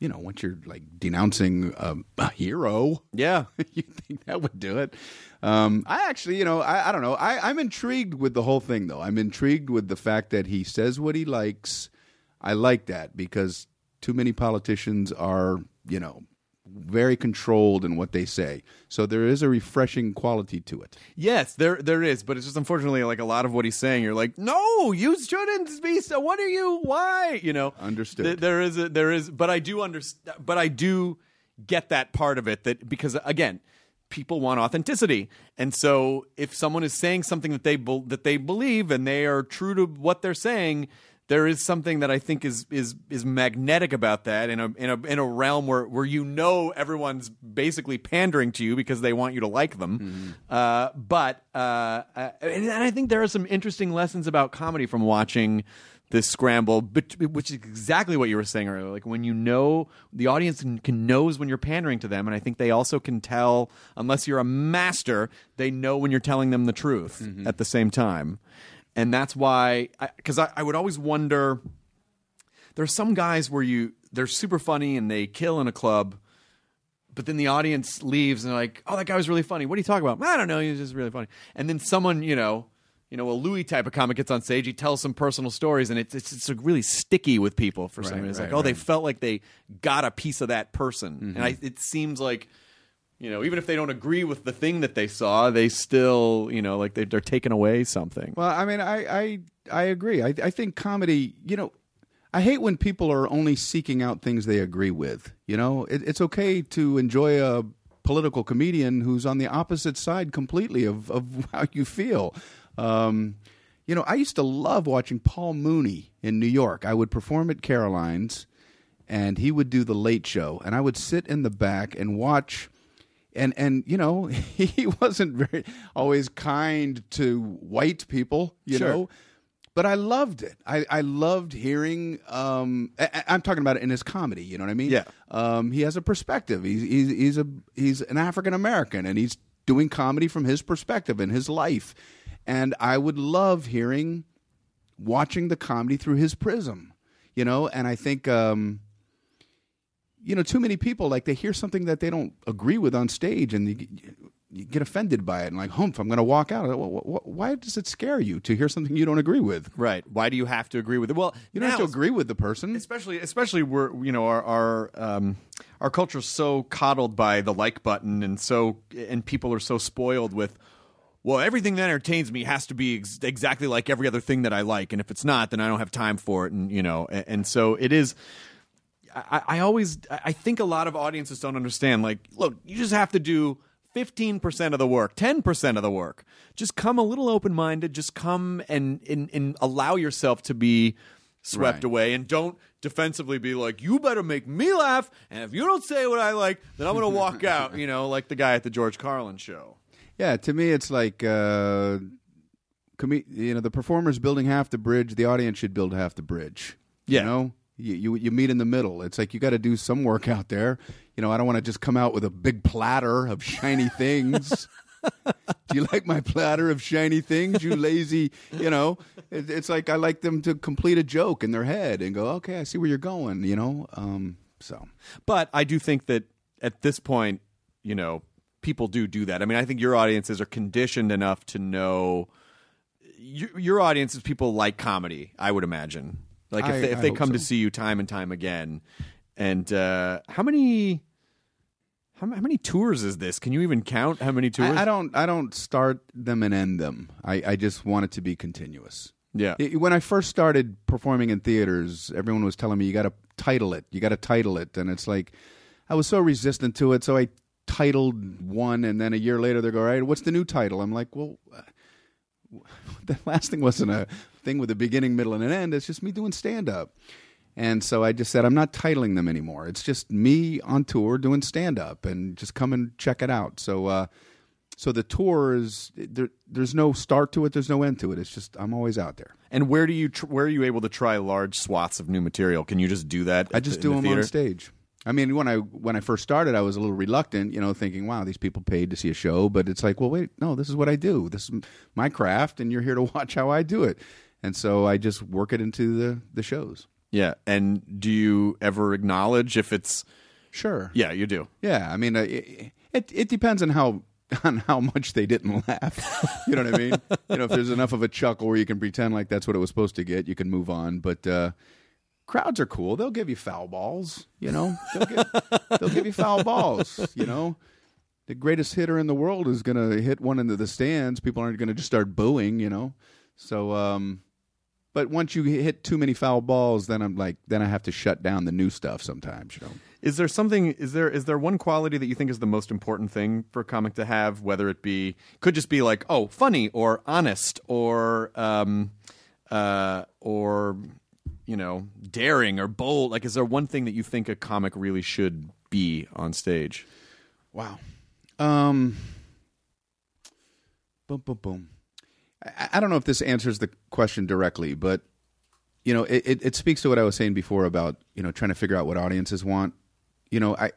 you know, once you're like denouncing um, a hero, yeah, you think that would do it. Um, I actually, you know, I, I don't know. I, I'm intrigued with the whole thing, though. I'm intrigued with the fact that he says what he likes. I like that because too many politicians are, you know, very controlled in what they say. So there is a refreshing quality to it. Yes, there there is, but it's just unfortunately like a lot of what he's saying. You're like, no, you shouldn't be. So what are you? Why? You know, Understood. Th- there is a, there is, but I do understand. But I do get that part of it that because again, people want authenticity, and so if someone is saying something that they bel that they believe and they are true to what they're saying. There is something that I think is is is magnetic about that in a in a in a realm where where you know everyone's basically pandering to you because they want you to like them. Uh, but uh, uh, and, I think there are some interesting lessons about comedy from watching this scramble, which is exactly what you were saying earlier. Like when you know the audience can, can knows when you're pandering to them, and I think they also can tell, unless you're a master, they know when you're telling them the truth at the same time, and that's why. Because I, I would always wonder. There are some guys where you they're super funny and they kill in a club, but then the audience leaves and they're like, "Oh, that guy was really funny. What are you talking about?" I don't know. He was just really funny. And then someone, you know, you know, a Louis type of comic gets on stage. He tells some personal stories, and it's it's, it's really sticky with people for some Right, reason. It's right, like, oh, they felt like they got a piece of that person, and mm-hmm. I, it seems like. You know, even if they don't agree with the thing that they saw, they still, you know, like they, they're taking away something. Well, I mean, I I, I agree. I, I think comedy, you know, I hate when people are only seeking out things they agree with. You know, it, it's okay to enjoy a political comedian who's on the opposite side completely of, of how you feel. Um, you know, I used to love watching Paul Mooney in New York. I would perform at Caroline's, and he would do the Late Show, and I would sit in the back and watch and and you know he wasn't very always kind to white people you Sure. know but I loved it. I, I loved hearing. Um, I, I'm talking about it in his comedy. You know what I mean? Yeah. Um, he has a perspective. He's he's, he's a he's an African American, and he's doing comedy from his perspective and his life. And I would love hearing, watching the comedy through his prism. You know, and I think. Um, you know, too many people like they hear something that they don't agree with on stage, and you, you get offended by it, and like, humph, I'm going to walk out. Wh- wh- Why does it scare you to hear something you don't agree with? Right. Why do you have to agree with it? Well, You don't have to agree with the person. especially especially we're you know our our um our culture's so coddled by the like button and so and people are so spoiled with well everything that entertains me has to be ex- exactly like every other thing that I like and if it's not then I don't have time for it and you know and, and so it is I, I always I think a lot of audiences don't understand. Like, look, you just have to do fifteen percent of the work, ten percent of the work. Just come a little open minded. Just come and, and and allow yourself to be swept Right. away, and don't defensively be like, you better make me laugh, and if you don't say what I like, then I'm going to walk out. You know, like the guy at the George Carlin show. Yeah, to me, it's like, uh, com- you know, the performer's building half the bridge. The audience should build half the bridge. Yeah. You know, you, you you meet in the middle. It's like you got to do some work out there. You know, I don't want to just come out with a big platter of shiny things. do you like my platter of shiny things, you lazy? You know, it, it's like I like them to complete a joke in their head and go, okay, I see where you're going. You know, um, so But I do think that at this point, you know, people do do that. I mean, I think your audiences are conditioned enough to know your, your audience is people like comedy. I would imagine, like if I- they, if I they come to see you time and time again. And uh, how many? How, how many tours is this? Can you even count how many tours? I, I don't I don't start them and end them. I, I just want it to be continuous. Yeah. I- When I first started performing in theaters, everyone was telling me you got to title it. You got to title it, and it's like I was so resistant to it. So I titled one, and then a year later they go, "All right, what's the new title?" I'm like, "Well, uh, the last thing wasn't a thing with a beginning, middle, and an end. It's just me doing stand up." And so I just said, I'm not titling them anymore. It's just me on tour doing stand up and just come and check it out. So, uh, so the tour is there, there's no start to it. There's no end to it. It's just I'm always out there. and where do you tr- where are you able to try large swaths of new material? Can you just do that? I just the- do in them the on stage. I mean, when I when I first started, I was a little reluctant, you know, thinking, "Wow, these people paid to see a show." But it's like, well, wait, no, this is what I do. This is my craft, and you're here to watch how I do it. And so I just work it into the the shows. Yeah. And do you ever acknowledge if it's Sure. Yeah, you do. Yeah. I mean, uh, it, it it depends on how on how much they didn't laugh. you know what I mean? you know, if there's enough of a chuckle where you can pretend like that's what it was supposed to get, you can move on. But uh, crowds are cool. They'll give you foul balls. You know, they'll give, they'll give you foul balls. You know, the greatest hitter in the world is going to hit one into the stands. People aren't going to just start booing. You know, so. um but once you hit too many foul balls, then I'm like, then I have to shut down the new stuff sometimes. You know. Is there something? Is there is there one quality that you think is the most important thing for a comic to have? Whether it be could just be like oh funny or honest or um uh or you know daring or bold. Like, is there one thing that you think a comic really should be on stage? Wow. Um. Boom, boom, boom. I, I don't know if this answers the question directly, but you know, it, it, it speaks to what I was saying before about you know trying to figure out what audiences want. You know, I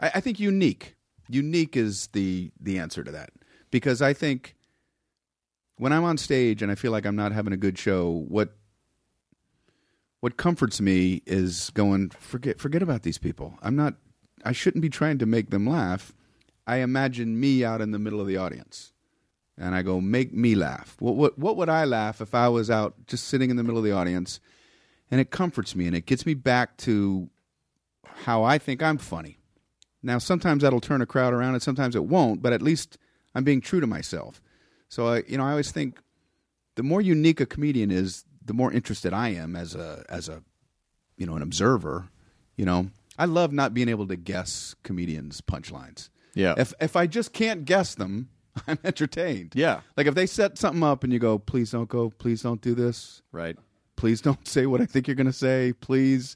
I, I think unique, unique is the the answer to that because I think when I'm on stage and I feel like I'm not having a good show, what what comforts me is going forget forget about these people. I'm not I shouldn't be trying to make them laugh. I imagine me out in the middle of the audience. And I go, make me laugh. What, what, what would I laugh if I was out just sitting in the middle of the audience? And it comforts me and it gets me back to how I think I'm funny. Now, sometimes that'll turn a crowd around and sometimes it won't, but at least I'm being true to myself. So, I, you know, I always think the more unique a comedian is, the more interested I am as a, as a, you know, an observer. You know, I love not being able to guess comedians' punchlines. Yeah. If if I just can't guess them, I'm entertained. Yeah. Like if they set something up and you go, please don't go, please don't do this, Right. please don't say what I think you're going to say, please.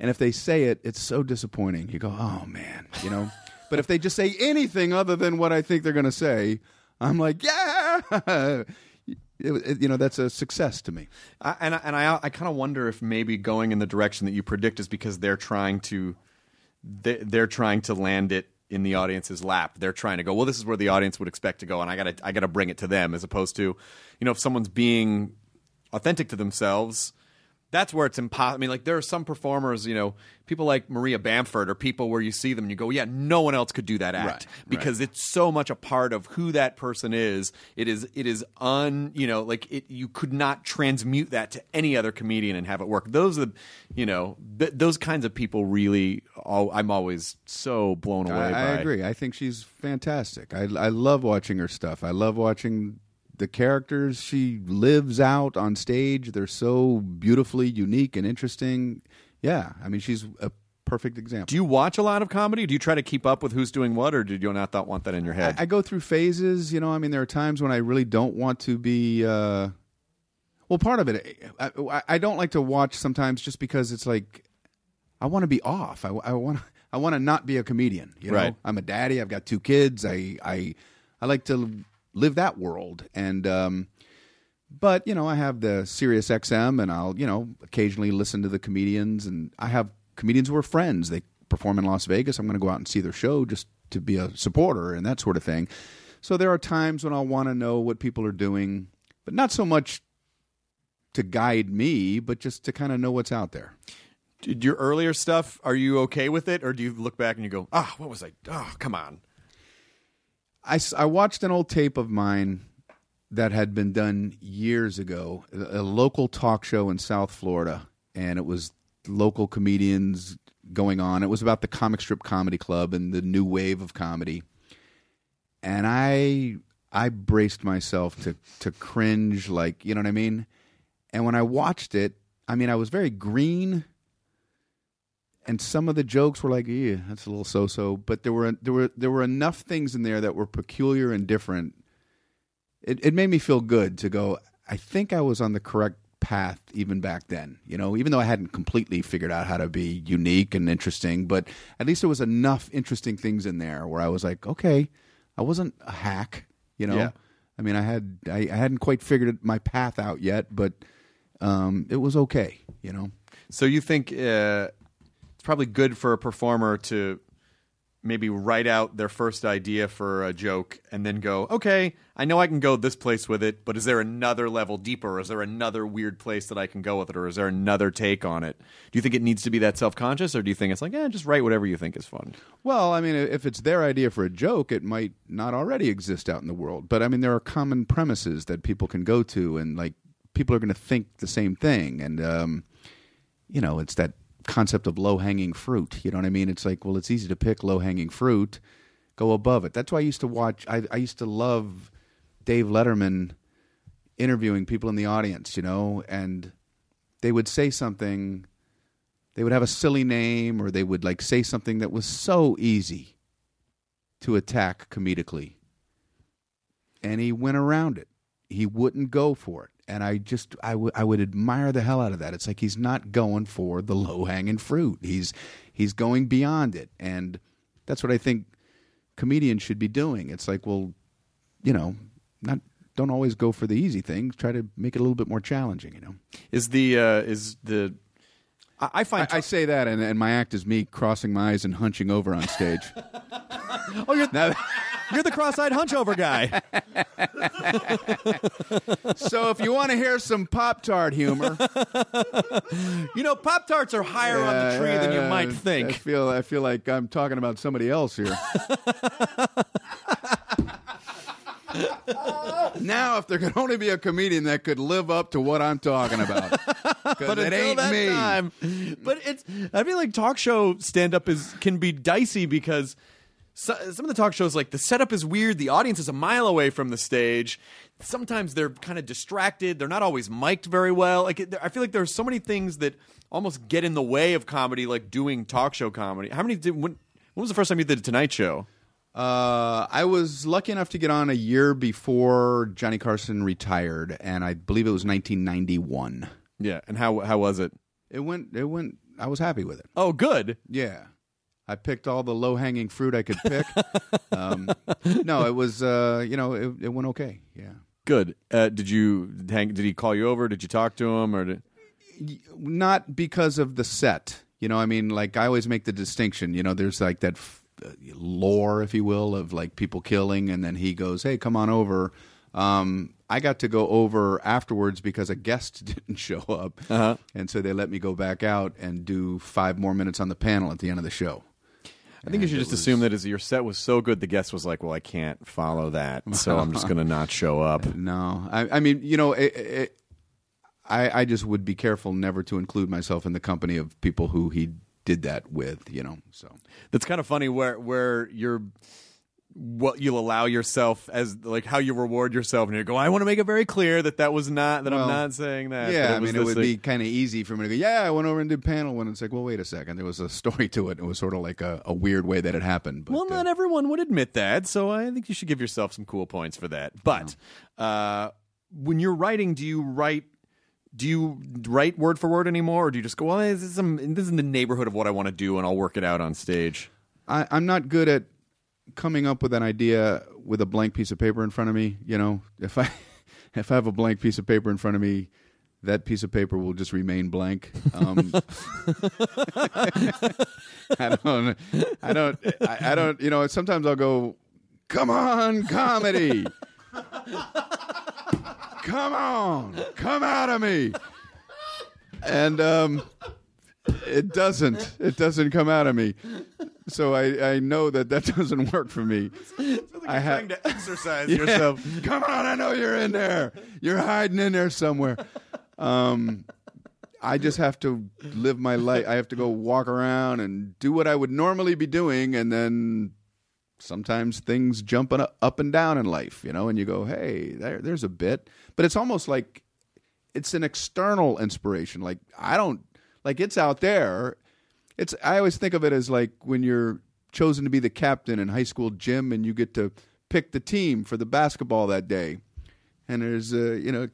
And if they say it, it's so disappointing. You go, oh man, you know. but if they just say anything other than what I think they're going to say, I'm like, yeah. It- it- you know, that's a success to me. I, and I, and I I kind of wonder if maybe going in the direction that you predict is because they're trying to they, they're trying to land it in the audience's lap. They're trying to go, well, this is where the audience would expect to go, and I gotta I gotta bring it to them, as opposed to, you know, if someone's being authentic to themselves. That's where it's impossible. I mean, like there are some performers, you know, people like Maria Bamford, or people where you see them and you go, "Yeah, no one else could do that act Right, because it's so much a part of who that person is. It is, it is un, you know, like it. You could not transmute that to any other comedian and have it work. Those are, the, you know, th- those kinds of people really. All, I'm always so blown away. I, by. I agree. I think she's fantastic. I, I love watching her stuff. I love watching the characters she lives out on stage. They're so beautifully unique and interesting. Yeah, I mean, she's a perfect example. Do you watch a lot of comedy? Do you try to keep up with who's doing what, or did you not that want that in your head? I, I go through phases. You know, I mean, there are times when I really don't want to be. Uh, well, part of it, I, I, don't like to watch sometimes just because it's like I want to be off. I, I want I want to not be a comedian. You know, Right. I'm a daddy. I've got two kids. I I I like to live that world and. um but you know, I have the Sirius XM, and I'll you know occasionally listen to the comedians, and I have comedians who are friends. They perform in Las Vegas. I'm going to go out and see their show just to be a supporter and that sort of thing. So there are times when I'll want to know what people are doing, but not so much to guide me, but just to kind of know what's out there. Did your earlier stuff, are you okay with it, or do you look back and you go, ah, what was I? Oh, come on. I, I watched an old tape of mine that had been done years ago, a a local talk show in South Florida, and it was local comedians going on. It was about the comic strip comedy club and the new wave of comedy. And I I braced myself to to cringe like, you know what I mean? And when I watched it, I mean I was very green and some of the jokes were like, "Yeah, that's a little so-so," but there were there were there were enough things in there that were peculiar and different. It it made me feel good to go. I think I was on the correct path even back then. You know, even though I hadn't completely figured out how to be unique and interesting, but at least there was enough interesting things in there where I was like, okay, I wasn't a hack. You know, Yeah. I mean, I had I, I hadn't quite figured my path out yet, but um, it was okay. You know. So you think uh, probably good for a performer to maybe write out their first idea for a joke and then go, okay, I know I can go this place with it, but is there another level deeper? Is there another weird place that I can go with it? Or is there another take on it? Do you think it needs to be that self conscious, or do you think it's like, eh, just write whatever you think is fun? Well, I mean, if it's their idea for a joke, it might not already exist out in the world. But I mean, there are common premises that people can go to, and like people are going to think the same thing. And um, you know, it's that concept of low hanging fruit. You know what I mean? It's like, well, it's easy to pick low hanging fruit, go above it. That's why I used to watch. I, I used to love Dave Letterman interviewing people in the audience. You know, and they would say something. They would have a silly name, or they would like say something that was so easy to attack comedically, and he went around it. He wouldn't go for it and I just I, w- I would admire the hell out of that. It's like he's not going for the low hanging fruit. He's he's going beyond it, and that's what I think comedians should be doing. It's like, well, you know, not don't always go for the easy things. Try to make it a little bit more challenging. You know, Is the uh, is the I, I find I, I say that, and, and my act is me crossing my eyes and hunching over on stage. oh you're now, you're the cross-eyed hunchover guy. so if you want to hear some Pop Tart humor, you know, Pop Tarts are higher on the tree than you might I think. feel I feel like I'm talking about somebody else here. now, if there could only be a comedian that could live up to what I'm talking about, but it ain't me. time, but it's I feel like talk show stand up is can be dicey because so, some of the talk shows like the setup is weird, the audience is a mile away from the stage. Sometimes they're kind of distracted. They're not always mic'd very well. Like it, I feel like there's so many things that almost get in the way of comedy, like doing talk show comedy. How many did when? When was the first time you did a Tonight Show? Uh, I was lucky enough to get on a year before Johnny Carson retired, and I believe it was 1991. Yeah, and how how was it? It went. It went. I was happy with it. Oh, good. Yeah. I picked all the low hanging fruit I could pick. um, no, it was, uh, you know, it, it went okay. Yeah. Good. Uh, did you hang? Did he call you over? Did you talk to him, or did? Not because of the set. You know, I mean, like I always make the distinction. You know, there's like that f- uh, lore, if you will, of like people killing, and then he goes, "Hey, come on over." Um, I got to go over afterwards because a guest didn't show up, Uh-huh. and so they let me go back out and do five more minutes on the panel at the end of the show. I think you should just assume that as your set was so good, the guest was like, "Well, I can't follow that, so I'm just going to not show up." No, I, I mean, you know, it, it, I I just would be careful never to include myself in the company of people who he did that with. You know, so That's kind of funny where where you're what you'll allow yourself as like how you reward yourself, and you go, "I want to make it very clear that that was not that Well, I'm not saying that." yeah, I mean, it would thing." be kind of easy for me to go, yeah, I went over and did panel when it's like, well, wait a second, there was a story to it. It was sort of like a, a weird way that it happened. But, Well, uh, not everyone would admit that, so I think you should give yourself some cool points for that. But uh, when you're writing, do you write? Do you write word for word anymore, or do you just go, "Well, this is, some, this is in the neighborhood of what I want to do, and I'll work it out on stage"? I, I'm not good at coming up with an idea with a blank piece of paper in front of me. You know, if I if I have a blank piece of paper in front of me, that piece of paper will just remain blank. Um, I don't. I don't. I, I don't. You know, sometimes I'll go, "Come on, comedy." Come on, come out of me. And um, it doesn't. It doesn't come out of me. So I, I know that that doesn't work for me. I have to exercise Yeah. yourself. Come on, I know you're in there. You're hiding in there somewhere. Um, I just have to live my life. I have to go walk around and do what I would normally be doing, and then sometimes things jump up and down in life, you know. And you go, "Hey, there, there's a bit," but it's almost like it's an external inspiration. Like I don't like it's out there. It's I always think of it as like when you're chosen to be the captain in high school gym and you get to pick the team for the basketball that day. And there's uh, you know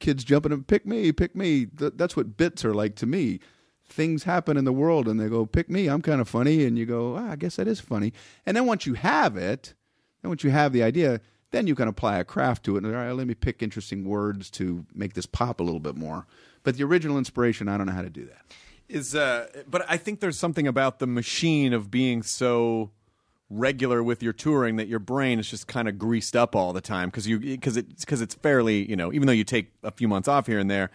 kids jumping and pick me, pick me. Th- that's what bits are like to me. Things happen in the world and they go pick me. I'm kind of funny and you go, ah, I guess that is funny. And then once you have it, then once you have the idea, then you can apply a craft to it. And all right, let me pick interesting words to make this pop a little bit more. But the original inspiration, I don't know how to do that. is uh but I think there's something about the machine of being so regular with your touring that your brain is just kind of greased up all the time because you because it's because it's fairly you know even though you take a few months off here and there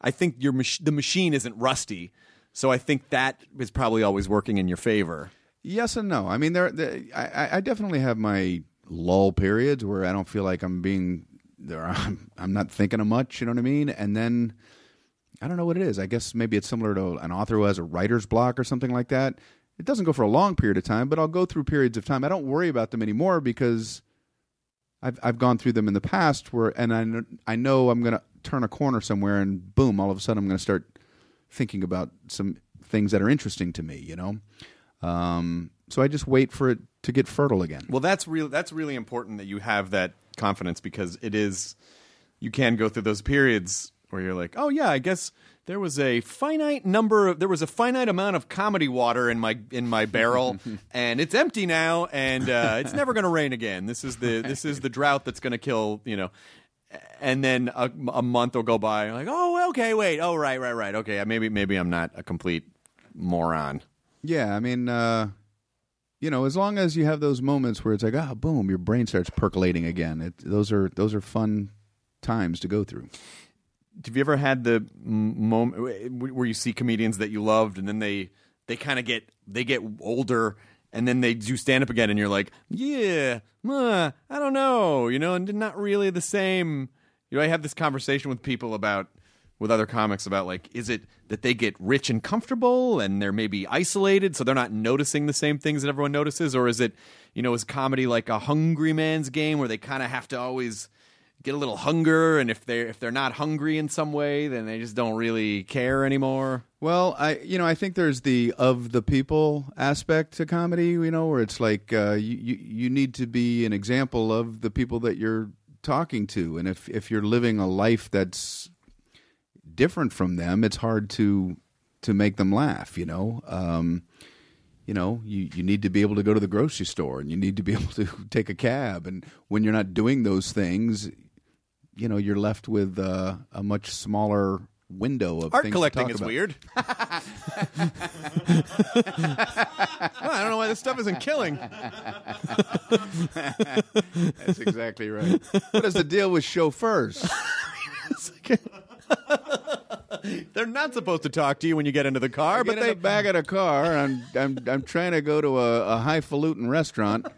I think your mach- the machine isn't rusty so I think that is probably always working in your favor Yes and no. I mean, there. there I, I definitely have my lull periods where I don't feel like I'm being there. I'm, I'm not thinking of much. You know what I mean? And then I don't know what it is. I guess maybe it's similar to an author who has a writer's block or something like that. It doesn't go for a long period of time, but I'll go through periods of time. I don't worry about them anymore because I've I've gone through them in the past where, and I I know I'm going to turn a corner somewhere, and boom, all of a sudden I'm going to start thinking about some things that are interesting to me. You know. Um, so I just wait for it to get fertile again. Well, that's really that's really important that you have that confidence because it is you can go through those periods where you're like, oh yeah, I guess there was a finite number of there was a finite amount of comedy water in my in my barrel and it's empty now and uh, it's never going to rain again. This is the this is the drought that's going to kill you know. And then a, a month will go by, like, oh, okay, wait, oh, right, right, right, okay, maybe, maybe I'm not a complete moron. Yeah, I mean, uh, you know, as long as you have those moments where it's like, ah, boom, your brain starts percolating again. It, those are those are fun times to go through. have you ever had the moment where you see comedians that you loved and then they they kind of get they get older and then they do stand up again and you're like yeah uh, i don't know you know and not really the same you know i have this conversation with people about with other comics about like is it that they get rich and comfortable and they're maybe isolated so they're not noticing the same things that everyone notices? Or is it you know is comedy like a hungry man's game where they kind of have to always get a little hunger and if they're if they're not hungry in some way then they just don't really care anymore? Well, I you know I think there's the of the people aspect to comedy, you know, where it's like uh, you, you you need to be an example of the people that you're talking to, and if if you're living a life that's different from them, it's hard to to make them laugh, you know. Um, you know, you, you need to be able to go to the grocery store and you need to be able to take a cab. And when you're not doing those things, you know, you're left with uh, a much smaller window of art things to collecting is about. weird i don't know why this stuff isn't killing That's exactly right. what is the deal with chauffeurs? they're not supposed to talk to you when you get into the car but get they in the back of the car. And I'm I'm I'm trying to go to a, a highfalutin restaurant.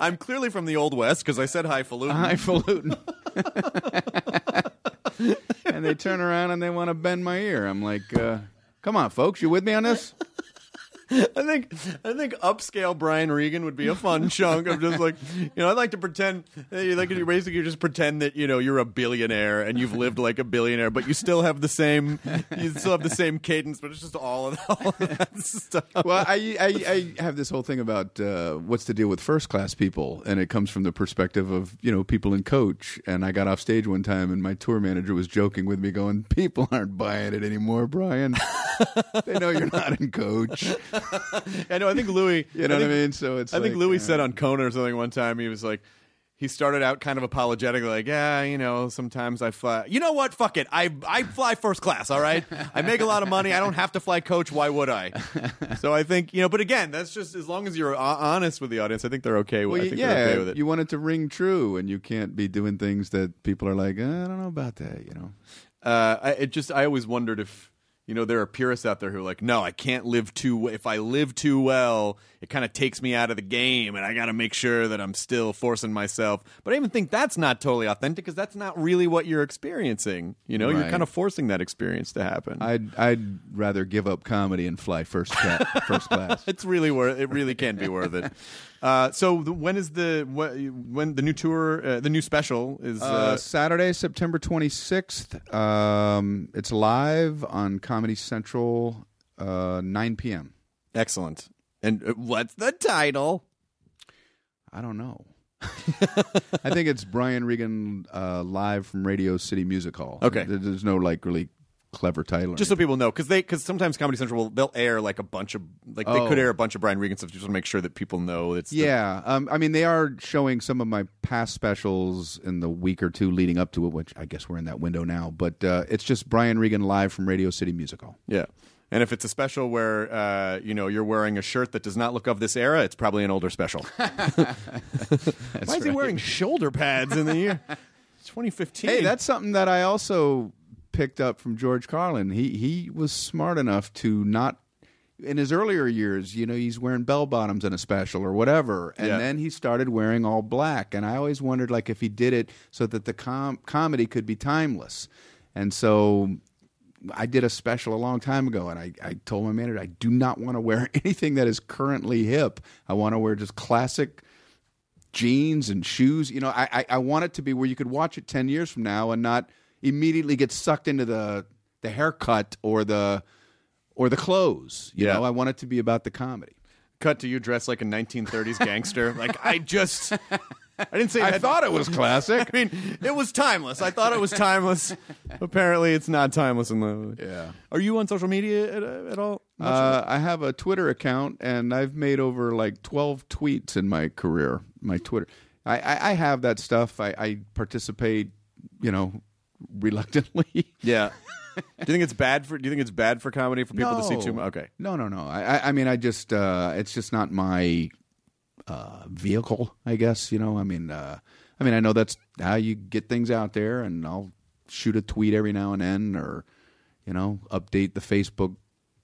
i'm clearly from the old west because i said highfalutin highfalutin. and they turn around and they want to bend my ear. I'm like, uh, come on, folks, you with me on this? I think I think upscale Brian Regan would be a fun chunk of just like you know I'd like to pretend you like you basically just pretend that you know you're a billionaire and you've lived like a billionaire but you still have the same you still have the same cadence but it's just all of, all of that stuff. Well, I, I I have this whole thing about uh, what's the deal with first class people, and it comes from the perspective of you know people in coach. And I got off stage one time, and my tour manager was joking with me, going, "People aren't buying it anymore, Brian. they know you're not in coach. I know I think Louis You know I what I mean? So it's I think like, Louis uh, said on Conan or something one time he was like he started out kind of apologetic, like, yeah, you know, sometimes I fly. You know what? Fuck it. I I fly first class. All right. I make a lot of money. I don't have to fly coach. Why would I? So I think you know. But again, that's just as long as you're honest with the audience. I think they're okay. with Well, I think yeah, they're okay with it. you want it to ring true, and you can't be doing things that people are like, "Uh, I don't know about that, you know. uh, I, it just I always wondered if you know there are purists out there who are like, no, I can't live too. If I live too well, it kind of takes me out of the game, and I got to make sure that I'm still forcing myself. But I even think that's not totally authentic because that's not really what you're experiencing. You know, you're kind of forcing that experience to happen. I'd I'd rather give up comedy and fly first ca- first class. it's really worth. It really can be worth it. Uh, so the, when is the wh- when the new tour, uh, the new special is? Uh, Uh, Saturday, September 26th. Um, it's live on Comedy Central, uh, 9 p.m. excellent. And what's the title? I don't know. I think it's Brian Regan uh, live from Radio City Music Hall. Okay. There's no like really clever title. Just so people know, because they because sometimes Comedy Central will they'll air like a bunch of like they Oh. could air a bunch of Brian Regan stuff just to make sure that people know it's the- Yeah, um, I mean they are showing some of my past specials in the week or two leading up to it, which I guess we're in that window now. But uh, it's just Brian Regan live from Radio City Music Hall. yeah. And if it's a special where uh, you know you're wearing a shirt that does not look of this era, it's probably an older special. Why is he wearing shoulder pads in the year 2015? Hey, that's something that I also picked up from George Carlin. He he was smart enough to not in his earlier years, you know, he's wearing bell bottoms in a special or whatever, and Yeah. then he started wearing all black. And I always wondered, like, if he did it so that the com- comedy could be timeless. And so I did a special a long time ago, and I, I told my manager I do not want to wear anything that is currently hip. I want to wear just classic jeans and shoes. You know, I, I I want it to be where you could watch it ten years from now and not immediately get sucked into the the haircut or the or the clothes. You Yeah. know, I want it to be about the comedy. cut to you dressed like a 1930s gangster. like I just, I didn't say I thought it was classic. I mean, it was timeless. I thought it was timeless. Apparently, it's not timeless in the. Yeah. Are you on social media at, at all? Uh, I have a Twitter account, and I've made over like twelve tweets in my career. My Twitter, I, I, I have that stuff. I, I participate, you know, reluctantly. yeah. Do you think it's bad for? Do you think it's bad for comedy for people to see too much? Okay. No, no, no. I, I, I mean, I just, uh, it's just not my uh, vehicle. I guess you know. I mean, uh, I mean, I know that's how you get things out there, and I'll shoot a tweet every now and then, or you know, update the Facebook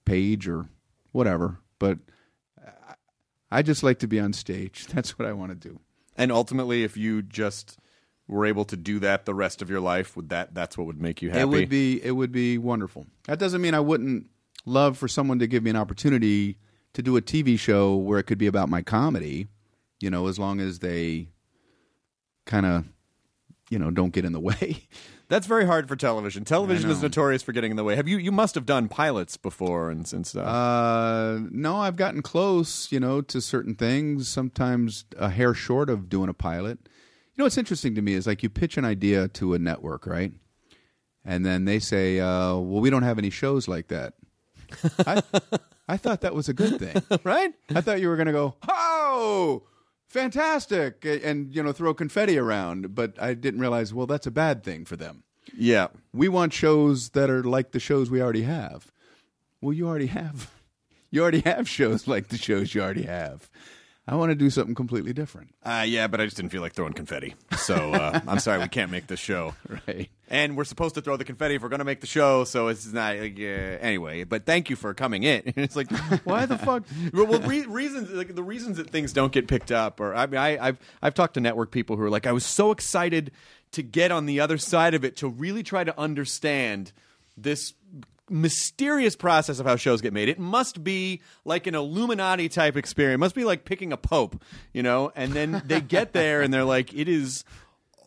page or whatever. But I, I just like to be on stage. That's what I want to do. And ultimately, if you just were able to do that the rest of your life, would that that's what would make you happy? It would be it would be wonderful. That doesn't mean I wouldn't love for someone to give me an opportunity to do a TV show where it could be about my comedy, you know, as long as they kind of you know, don't get in the way. That's very hard for television. Television is notorious for getting in the way. Have you? You must have done pilots before and, and stuff. Uh, no, I've gotten close, you know, to certain things. Sometimes a hair short of doing a pilot. Know, what's interesting to me is like you pitch an idea to a network, right? And then they say, uh, "Well, we don't have any shows like that." I, I thought that was a good thing, right? I thought you were going to go, "Oh, fantastic!" and you know, throw confetti around. But I didn't realize, well, that's a bad thing for them. Yeah. We want shows that are like the shows we already have. Well, you already have. You already have shows like the shows you already have. I want to do something completely different. Uh, yeah, but I just didn't feel like throwing confetti. So uh, I'm sorry, we can't make the show. Right. And we're supposed to throw the confetti if we're going to make the show, so it's not like uh, anyway. But thank you for coming in. it's like, why the fuck? well, well re- reasons like the reasons that things don't get picked up, or I mean, I, I've I've talked to network people who are like, I was so excited to get on the other side of it to really try to understand this mysterious process of how shows get made. It must be like an Illuminati type experience. It must be like picking a pope, you know. And then they get there and they're like, it is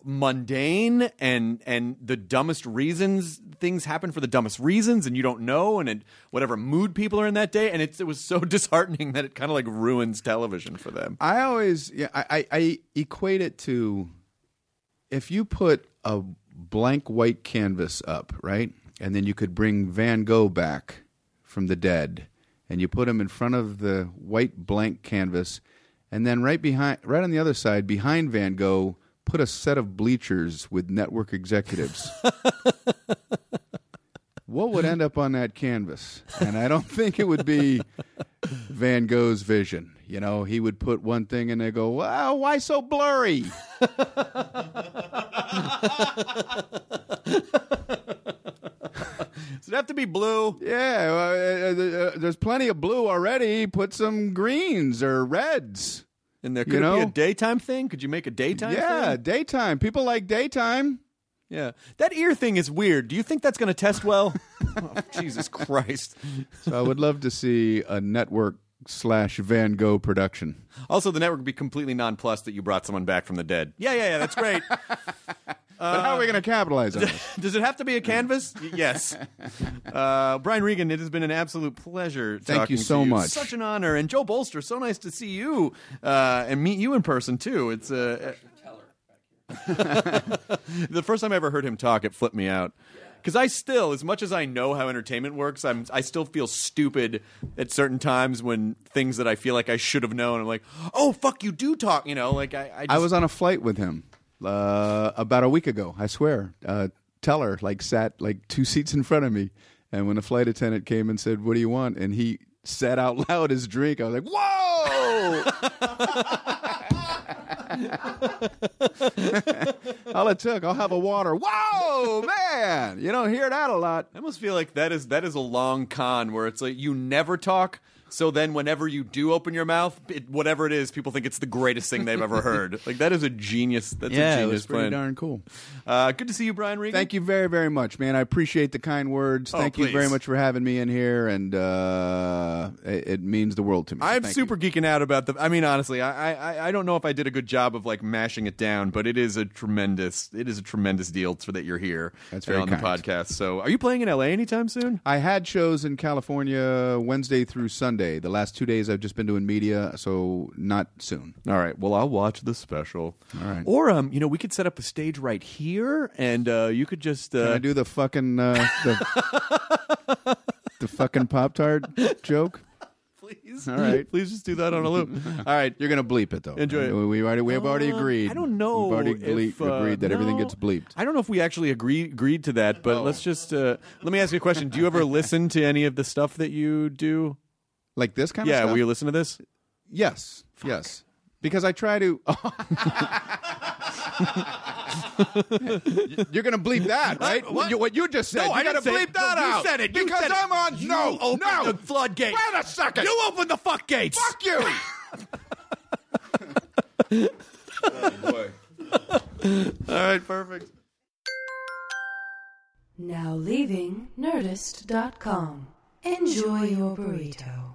mundane and and the dumbest reasons things happen for the dumbest reasons and you don't know and it, whatever mood people are in that day and it was so disheartening that it kind of like ruins television for them I always, yeah, I, I equate it to if you put a blank white canvas up, right, and then you could bring Van Gogh back from the dead, and you put him in front of the white blank canvas, and then right behind, right on the other side, behind Van Gogh, put a set of bleachers with network executives. what would end up on that canvas? And I don't think it would be Van Gogh's vision. You know, he would put one thing and they go, "Wow, why so blurry?" does it have to be blue Yeah, well, uh, uh, there's plenty of blue already. Put some greens or reds. and there could You it be a daytime thing could you make a daytime yeah, thing? daytime. People like daytime. yeah that ear thing is weird do you think that's going to test well oh, jesus christ So I would love to see a network slash Van Gogh production. also the network would be completely nonplussed that you brought someone back from the dead yeah yeah yeah that's great but how are we going to capitalize on this? Does it have to be a canvas? Y- yes. Uh, Brian Regan, it has been an absolute pleasure. Thank talking you to so much. Such an honor. And Joe Bolster, so nice to see you uh, and meet you in person too. It's uh, the first time I ever heard him talk, it flipped me out. because I still, as much as I know how entertainment works, I'm I still feel stupid at certain times when things that I feel like I should have known. I'm like, oh fuck, you do talk. You know, like I. I, just, I was on a flight with him uh, about a week ago. I swear. Uh, Teller like sat like two seats in front of me, and when the flight attendant came and said, "What do you want?" and he said out loud his drink, I was like, "Whoa!" All it took, I'll have a water. Whoa, man! You don't hear that a lot. I almost feel like that is that is a long con where it's like you never talk. So then, whenever you do open your mouth, it, whatever it is, people think it's the greatest thing they've ever heard. Like that is a genius. That's yeah, a it genius was pretty plan. darn cool. Uh, good to see you, Brian Regan. Thank you very, very much, man. I appreciate the kind words. Oh, Thank you very much for having me in here, and uh, it, it means the world to me. I'm thank super you. geeking out about the. I mean, honestly, I, I I don't know if I did a good job of like mashing it down, but it is a tremendous it is a tremendous deal for that you're here. That's very on kind. the podcast. So, are you playing in LA anytime soon? I had shows in California Wednesday through Sunday. The last two days I've just been doing media, so not soon. All right. Well, I'll watch the special. All right. Or um, you know, we could set up a stage right here, and uh, you could just. Uh, Can I do the fucking uh, the, the fucking Pop Tart joke? please? All right. Please just do that on a loop. All right. You're gonna bleep it though. Enjoy it. We already we have already Uh, agreed. I don't know. We've already if, uh, agreed that everything gets bleeped. I don't know if we actually agree, agreed to that, but let's just uh, let me ask you a question. Do you ever listen to any of the stuff that you do? Like this kind yeah, of stuff. Yeah, will you listen to this? Yes. Yes. Because I try to. You're gonna bleep that, right? What? You, what you just said. No, you I gotta didn't say bleep it. that No, you out. said it. You because said it. I'm on. You no, opened no. the floodgates. Wait a second. You open the fuckgates. Fuck you. oh, boy. All right, perfect. Now leaving Nerdist.com. Enjoy your burrito.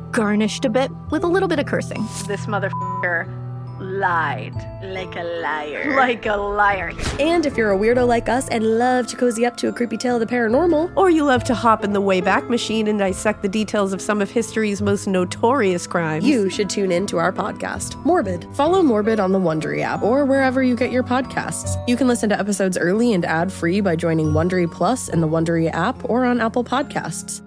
garnished a bit with a little bit of cursing. This motherfucker lied like a liar. like a liar. And if you're a weirdo like us and love to cozy up to a creepy tale of the paranormal, Or you love to hop in the Wayback Machine and dissect the details of some of history's most notorious crimes. you should tune in to our podcast, Morbid. Follow Morbid on the Wondery app or wherever you get your podcasts. You can listen to episodes early and ad free by joining Wondery Plus in the Wondery app or on Apple Podcasts.